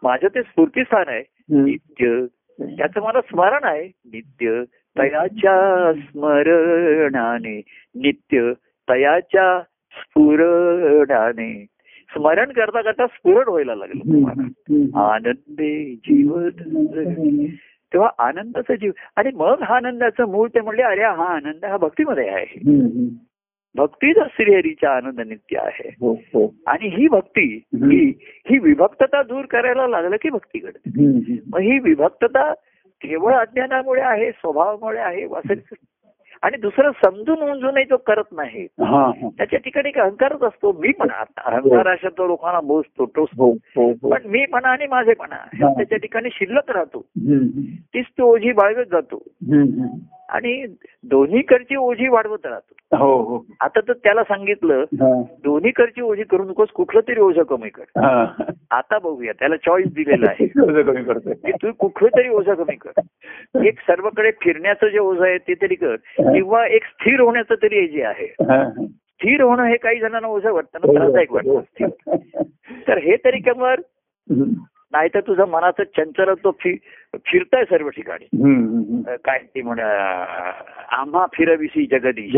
S2: माझं ते स्फूर्तीस्थान आहे. नित्य त्याचं मला स्मरण आहे. नित्य तयाच्या स्मरणाने नित्य तयाच्या स्फुरणाने. स्मरण करता करता स्फुरण व्हायला लागलं. आनंदे जीवन जगणे. तेव्हा आनंदाचा जीव आणि मग हा आनंदाचं मूळ ते म्हणले अरे हा आनंद हा भक्तीमध्ये आहे. भक्तीच श्रीहरीचा आनंद नित्य आहे
S1: हो हो.
S2: आणि ही भक्ती ही ही विभक्तता दूर करायला लागलं की भक्ती घडते. मग ही विभक्तता केवळ अज्ञानामुळे आहे स्वभावामुळे आहे वासनिक आणि दुसरं समजून उमजूनही तो करत नाही. त्याच्या ठिकाणी अहंकारच असतो. मी पण अहंकार अशा तो लोकांना मोजतो टोचतो.
S1: हो हो हो.
S2: पण मी म्हणा आणि माझेपणा हे
S1: हा.
S2: त्याच्या ठिकाणी शिल्लक राहतो. तीच तो ओझी बाळगत जातो. आणि दोन्हीकडची ओझी वाढवत राहतो.
S1: हो हो.
S2: आता तर त्याला सांगितलं. दोन्हीकडची ओझी करू नकोस कुठलं तरी ओझं कमी कर.
S1: हा.
S2: आता बघूया त्याला चॉईस दिलेला आहे. की तू कुठलं तरी ओझं कमी कर. एक सर्वकडे फिरण्याचं जे ओझं आहे ते तरी कर. किंवा एक स्थिर होण्याचं तरी जे आहे. स्थिर होणं हे काही जणांना ओझं वाटतं ना त्रासदायक वाटतं. तर हे तरी कमर
S1: हम्म.
S2: नाही तर तुझं मनाचं चंचल तो फि फिरताय सर्व ठिकाणी काय ती म्हण आम्हा फिरविसी जगदीश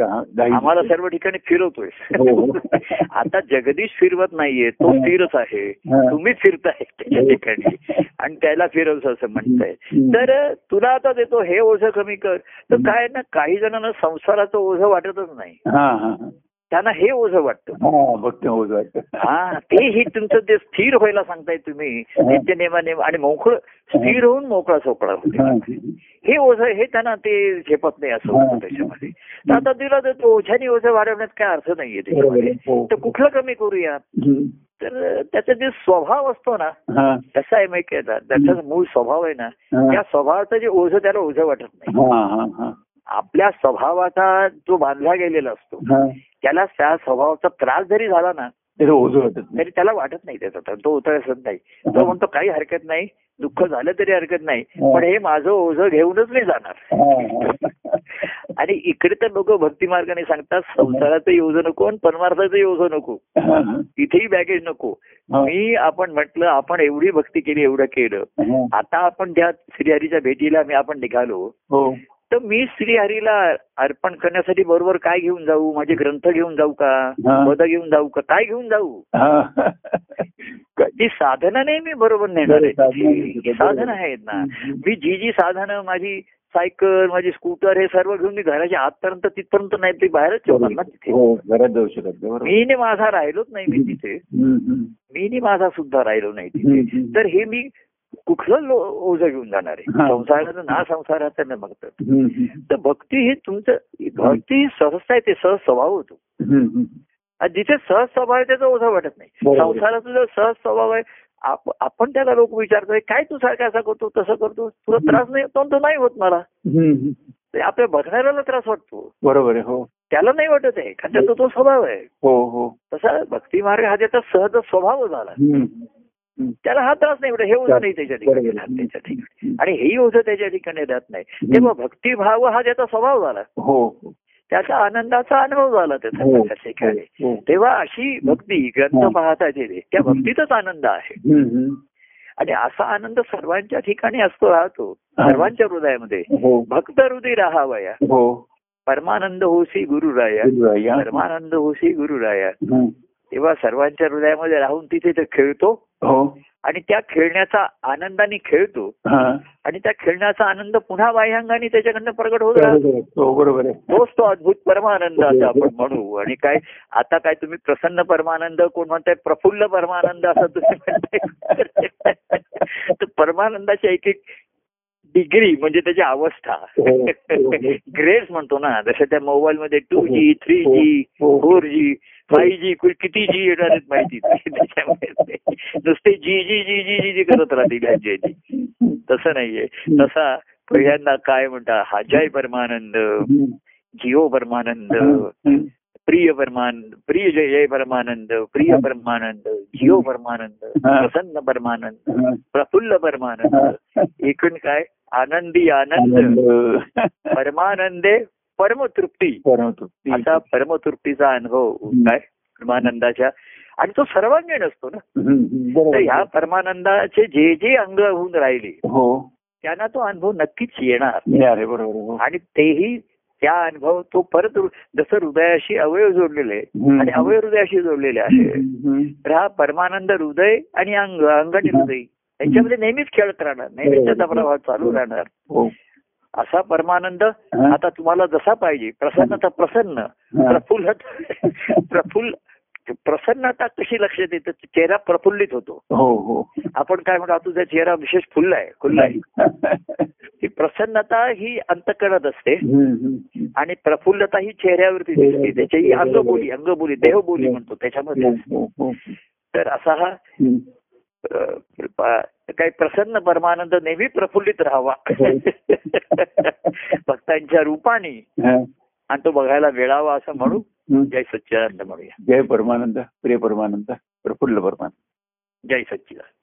S1: हा.
S2: आम्हाला सर्व ठिकाणी फिरवतोय
S1: हो, हो.
S2: आता जगदीश फिरवत नाहीये तो स्थिरच आहे
S1: हा.
S2: तुम्ही फिरताय त्याच्या ठिकाणी आणि त्याला फिरवस असं म्हणताय. तर तुला आता देतो हे ओझं कमी कर तर काय ना काही जणांना संसाराचं ओझं वाटतच नाही
S1: हा हा हा.
S2: त्यांना हे ओझं वाटतं
S1: हा भक्त होत वाटतं
S2: हा ते ही तुमचं ते स्थिर व्हायला सांगताय तुम्ही नित्य नेमाने आणि मोकळ स्थिर होऊन मोकळा सोकळा होते
S1: हा.
S2: ओझं हे त्यांना ते झेपत नाही असं होतं त्याच्यामध्ये तर आता तिला जर ओझ्याने ओझं वाढवण्यात काय अर्थ नाहीये. त्याच्यामध्ये
S1: हो.
S2: तर कुठलं कमी करूया. तर त्याचा जे स्वभाव असतो ना. कसा आहे माहिती? त्याचा मूळ स्वभाव आहे ना. त्या स्वभावाचं जे ओझं त्याला ओझं वाटत नाही आपल्या स्वभावाचा जो बांधला गेलेला असतो. त्याला त्या स्वभावाचा त्रास जरी झाला ना तरी त्याला वाटत नाही त्याचा तर तो उतरसत नाही तो म्हणतो काही हरकत नाही दुःख झालं तरी हरकत नाही पण हे माझं ओझं घेऊनच नाही जाणार. आणि इकडे तर लोक भक्ती मार्गाने सांगतात संसाराचं योजन नको आणि परमार्थाचं योजन नको
S1: हा.
S2: इथेही बॅगेज नको. मी आपण म्हटलं आपण एवढी भक्ती केली एवढं केलं. आता आपण त्या श्रीहरीच्या भेटीला मी आपण निघालो
S1: हो
S2: तर मी श्रीहरीला अर्पण करण्यासाठी बरोबर काय घेऊन जाऊ? माझे ग्रंथ घेऊन जाऊ का. पद घेऊन जाऊ का? काय घेऊन जाऊ?
S1: हा.
S2: ती साधनं नाही मी बरोबर नेणार आहे.
S1: साधनं.
S2: ही आहेत ना. मी जी जी साधनं माझी सायकल माझी स्कूटर हे सर्व घेऊन मी घराच्या आतपर्यंत तिथपर्यंत नाही ते बाहेरच ठेवणार ना तिथे.
S1: हो घरात जाऊ शकत नाही, बरोबर.
S2: मी माझा राहिलोच नाही मी तिथे. मी माझा सुद्धा राहिलो नाही तिथे. तर हे मी कुठलं ओझं घेऊन जाणार? आहे. संसाराचं ना संसाराचं न बघतात.
S1: हम्म.
S2: तर भक्ती हे तुमचं भक्ती ही सहजता आहे ते सहज स्वभाव होतो. आणि जिथे सहज स्वभाव आहे त्याचा ओझा वाटत नाही. संसाराचा जर सहज स्वभाव आहे आप- आपण त्याला लोक विचारतोय काय तू सारखा असा करतो तसं करतो तुला त्रास नाही होतो तो नाही होत मला. आपल्या बघणाऱ्याला त्रास वाटतो.
S1: बरोबर आहे हो.
S2: त्याला नाही वाटत आहे कारण त्याचा तो स्वभाव आहे.
S1: हो हो.
S2: तसा भक्ती मार्ग हा त्याचा सहज स्वभाव झाला. त्याला हा त्रास नाही हे ओझं नाही त्याच्या ठिकाणी त्याच्या आणि हेही ओझं त्याच्या ठिकाणी राहत नाही. तेव्हा भक्तिभाव हा त्याचा स्वभाव झाला.
S1: हो. हो
S2: त्याचा आनंदाचा अनुभव झाला त्याचा
S1: हो.
S2: ठिकाणी.
S1: हो.
S2: तेव्हा अशी भक्ती ग्रंथ
S1: हा.
S2: पाहता येते. त्या भक्तीतच आनंद आहे. आणि असा आनंद सर्वांच्या ठिकाणी असतो राहतो.
S1: हा.
S2: सर्वांच्या हृदयामध्ये.
S1: हो.
S2: भक्त हृदय राहावया.
S1: हो.
S2: परमानंद होसी गुरुराया. परमानंद होसी गुरुराया. तेव्हा सर्वांच्या हृदयामध्ये राहून तिथे ते खेळतो.
S1: हो.
S2: आणि त्या खेळण्याचा आनंदाने खेळतो. आणि त्या खेळण्याचा आनंद पुन्हा बाह्यांगाने त्याच्याकडनं प्रगट होत राहतो.
S1: बरोबर. हो
S2: तोच तो अद्भुत परमानंद असं आपण म्हणू. आणि काय आता काय तुम्ही प्रसन्न परमानंद कोण म्हणताय प्रफुल्ल परमानंद असं तुम्ही म्हणताय. तर परमानंदाच्या एक एक डिग्री म्हणजे त्याची अवस्था
S1: हो, हो.
S2: ग्रेड्स म्हणतो ना जसं त्या मोबाईल मध्ये टू जी थ्री जी
S1: हो.
S2: फोर जी फाईव्ह जी किती जी येणार आहेत माहिती त्याच्यामध्ये नुसते जी जी जी जी जी जी करत राहतील ह्यांची. तसं नाहीये तसा पहिल्यांदा काय म्हणता हा जय परमानंद. जिओ परमानंद. प्रिय परमानंद प्रिय जय जय परमानंद प्रिय परमानंद जिओ परमानंद. प्रसन्न परमानंद. प्रफुल्ल परमानंद एकूण काय आनंदी आनंद. परमानंदे परमतृप्ती
S1: परमतृप्ती.
S2: असा परमतृप्तीचा अनुभव काय परमानंदाच्या आणि तो सर्वांगीण असतो ना. तर. ह्या परमानंदाचे जे जे अंग होऊन राहिले
S1: हो
S2: त्यांना तो अनुभव नक्कीच येणार. आणि तेही त्या अनुभव तो परत जसं हृदयाशी अवयव जोडलेले. आणि अवयव हृदयाशी जोडलेले आहे. तर हा परमानंद हृदय आणि अंग अंग आणि हृदय यांच्यामध्ये नेहमीच खेळत राहणार नेहमीच त्याचा प्रवाह चालू राहणार
S1: हो
S2: असा परमानंद. आता तुम्हाला जसा पाहिजे प्रसन्नता प्रसन्न. प्रफुल्ल प्रफुल्ल प्रसन्नता कशी लक्षात येते? चेहरा प्रफुल्लित होतो.
S1: हो हो.
S2: आपण काय म्हणतो तुझा चेहरा विशेष फुल्ला आहे खुल्ला आहे. ही प्रसन्नता ही अंतकरणात असते. आणि प्रफुल्लता ही चेहऱ्यावरती दिसते. त्याची ही अंगबोली अंगबोली देहबोली म्हणतो त्याच्यामध्ये.
S1: हो, हो, हो.
S2: तर असा हा काही प्रसन्न परमानंद नेहमी प्रफुल्लित राहावा. भक्तांच्या रूपाने.
S1: हा.
S2: आणि तो बघायला मिळावा असं म्हणू. जय सच्चिदानंद म्हणूया.
S1: जय परमानंद प्रिय परमानंद प्रफुल्ल परमानंद.
S2: जय सच्चिदानंद.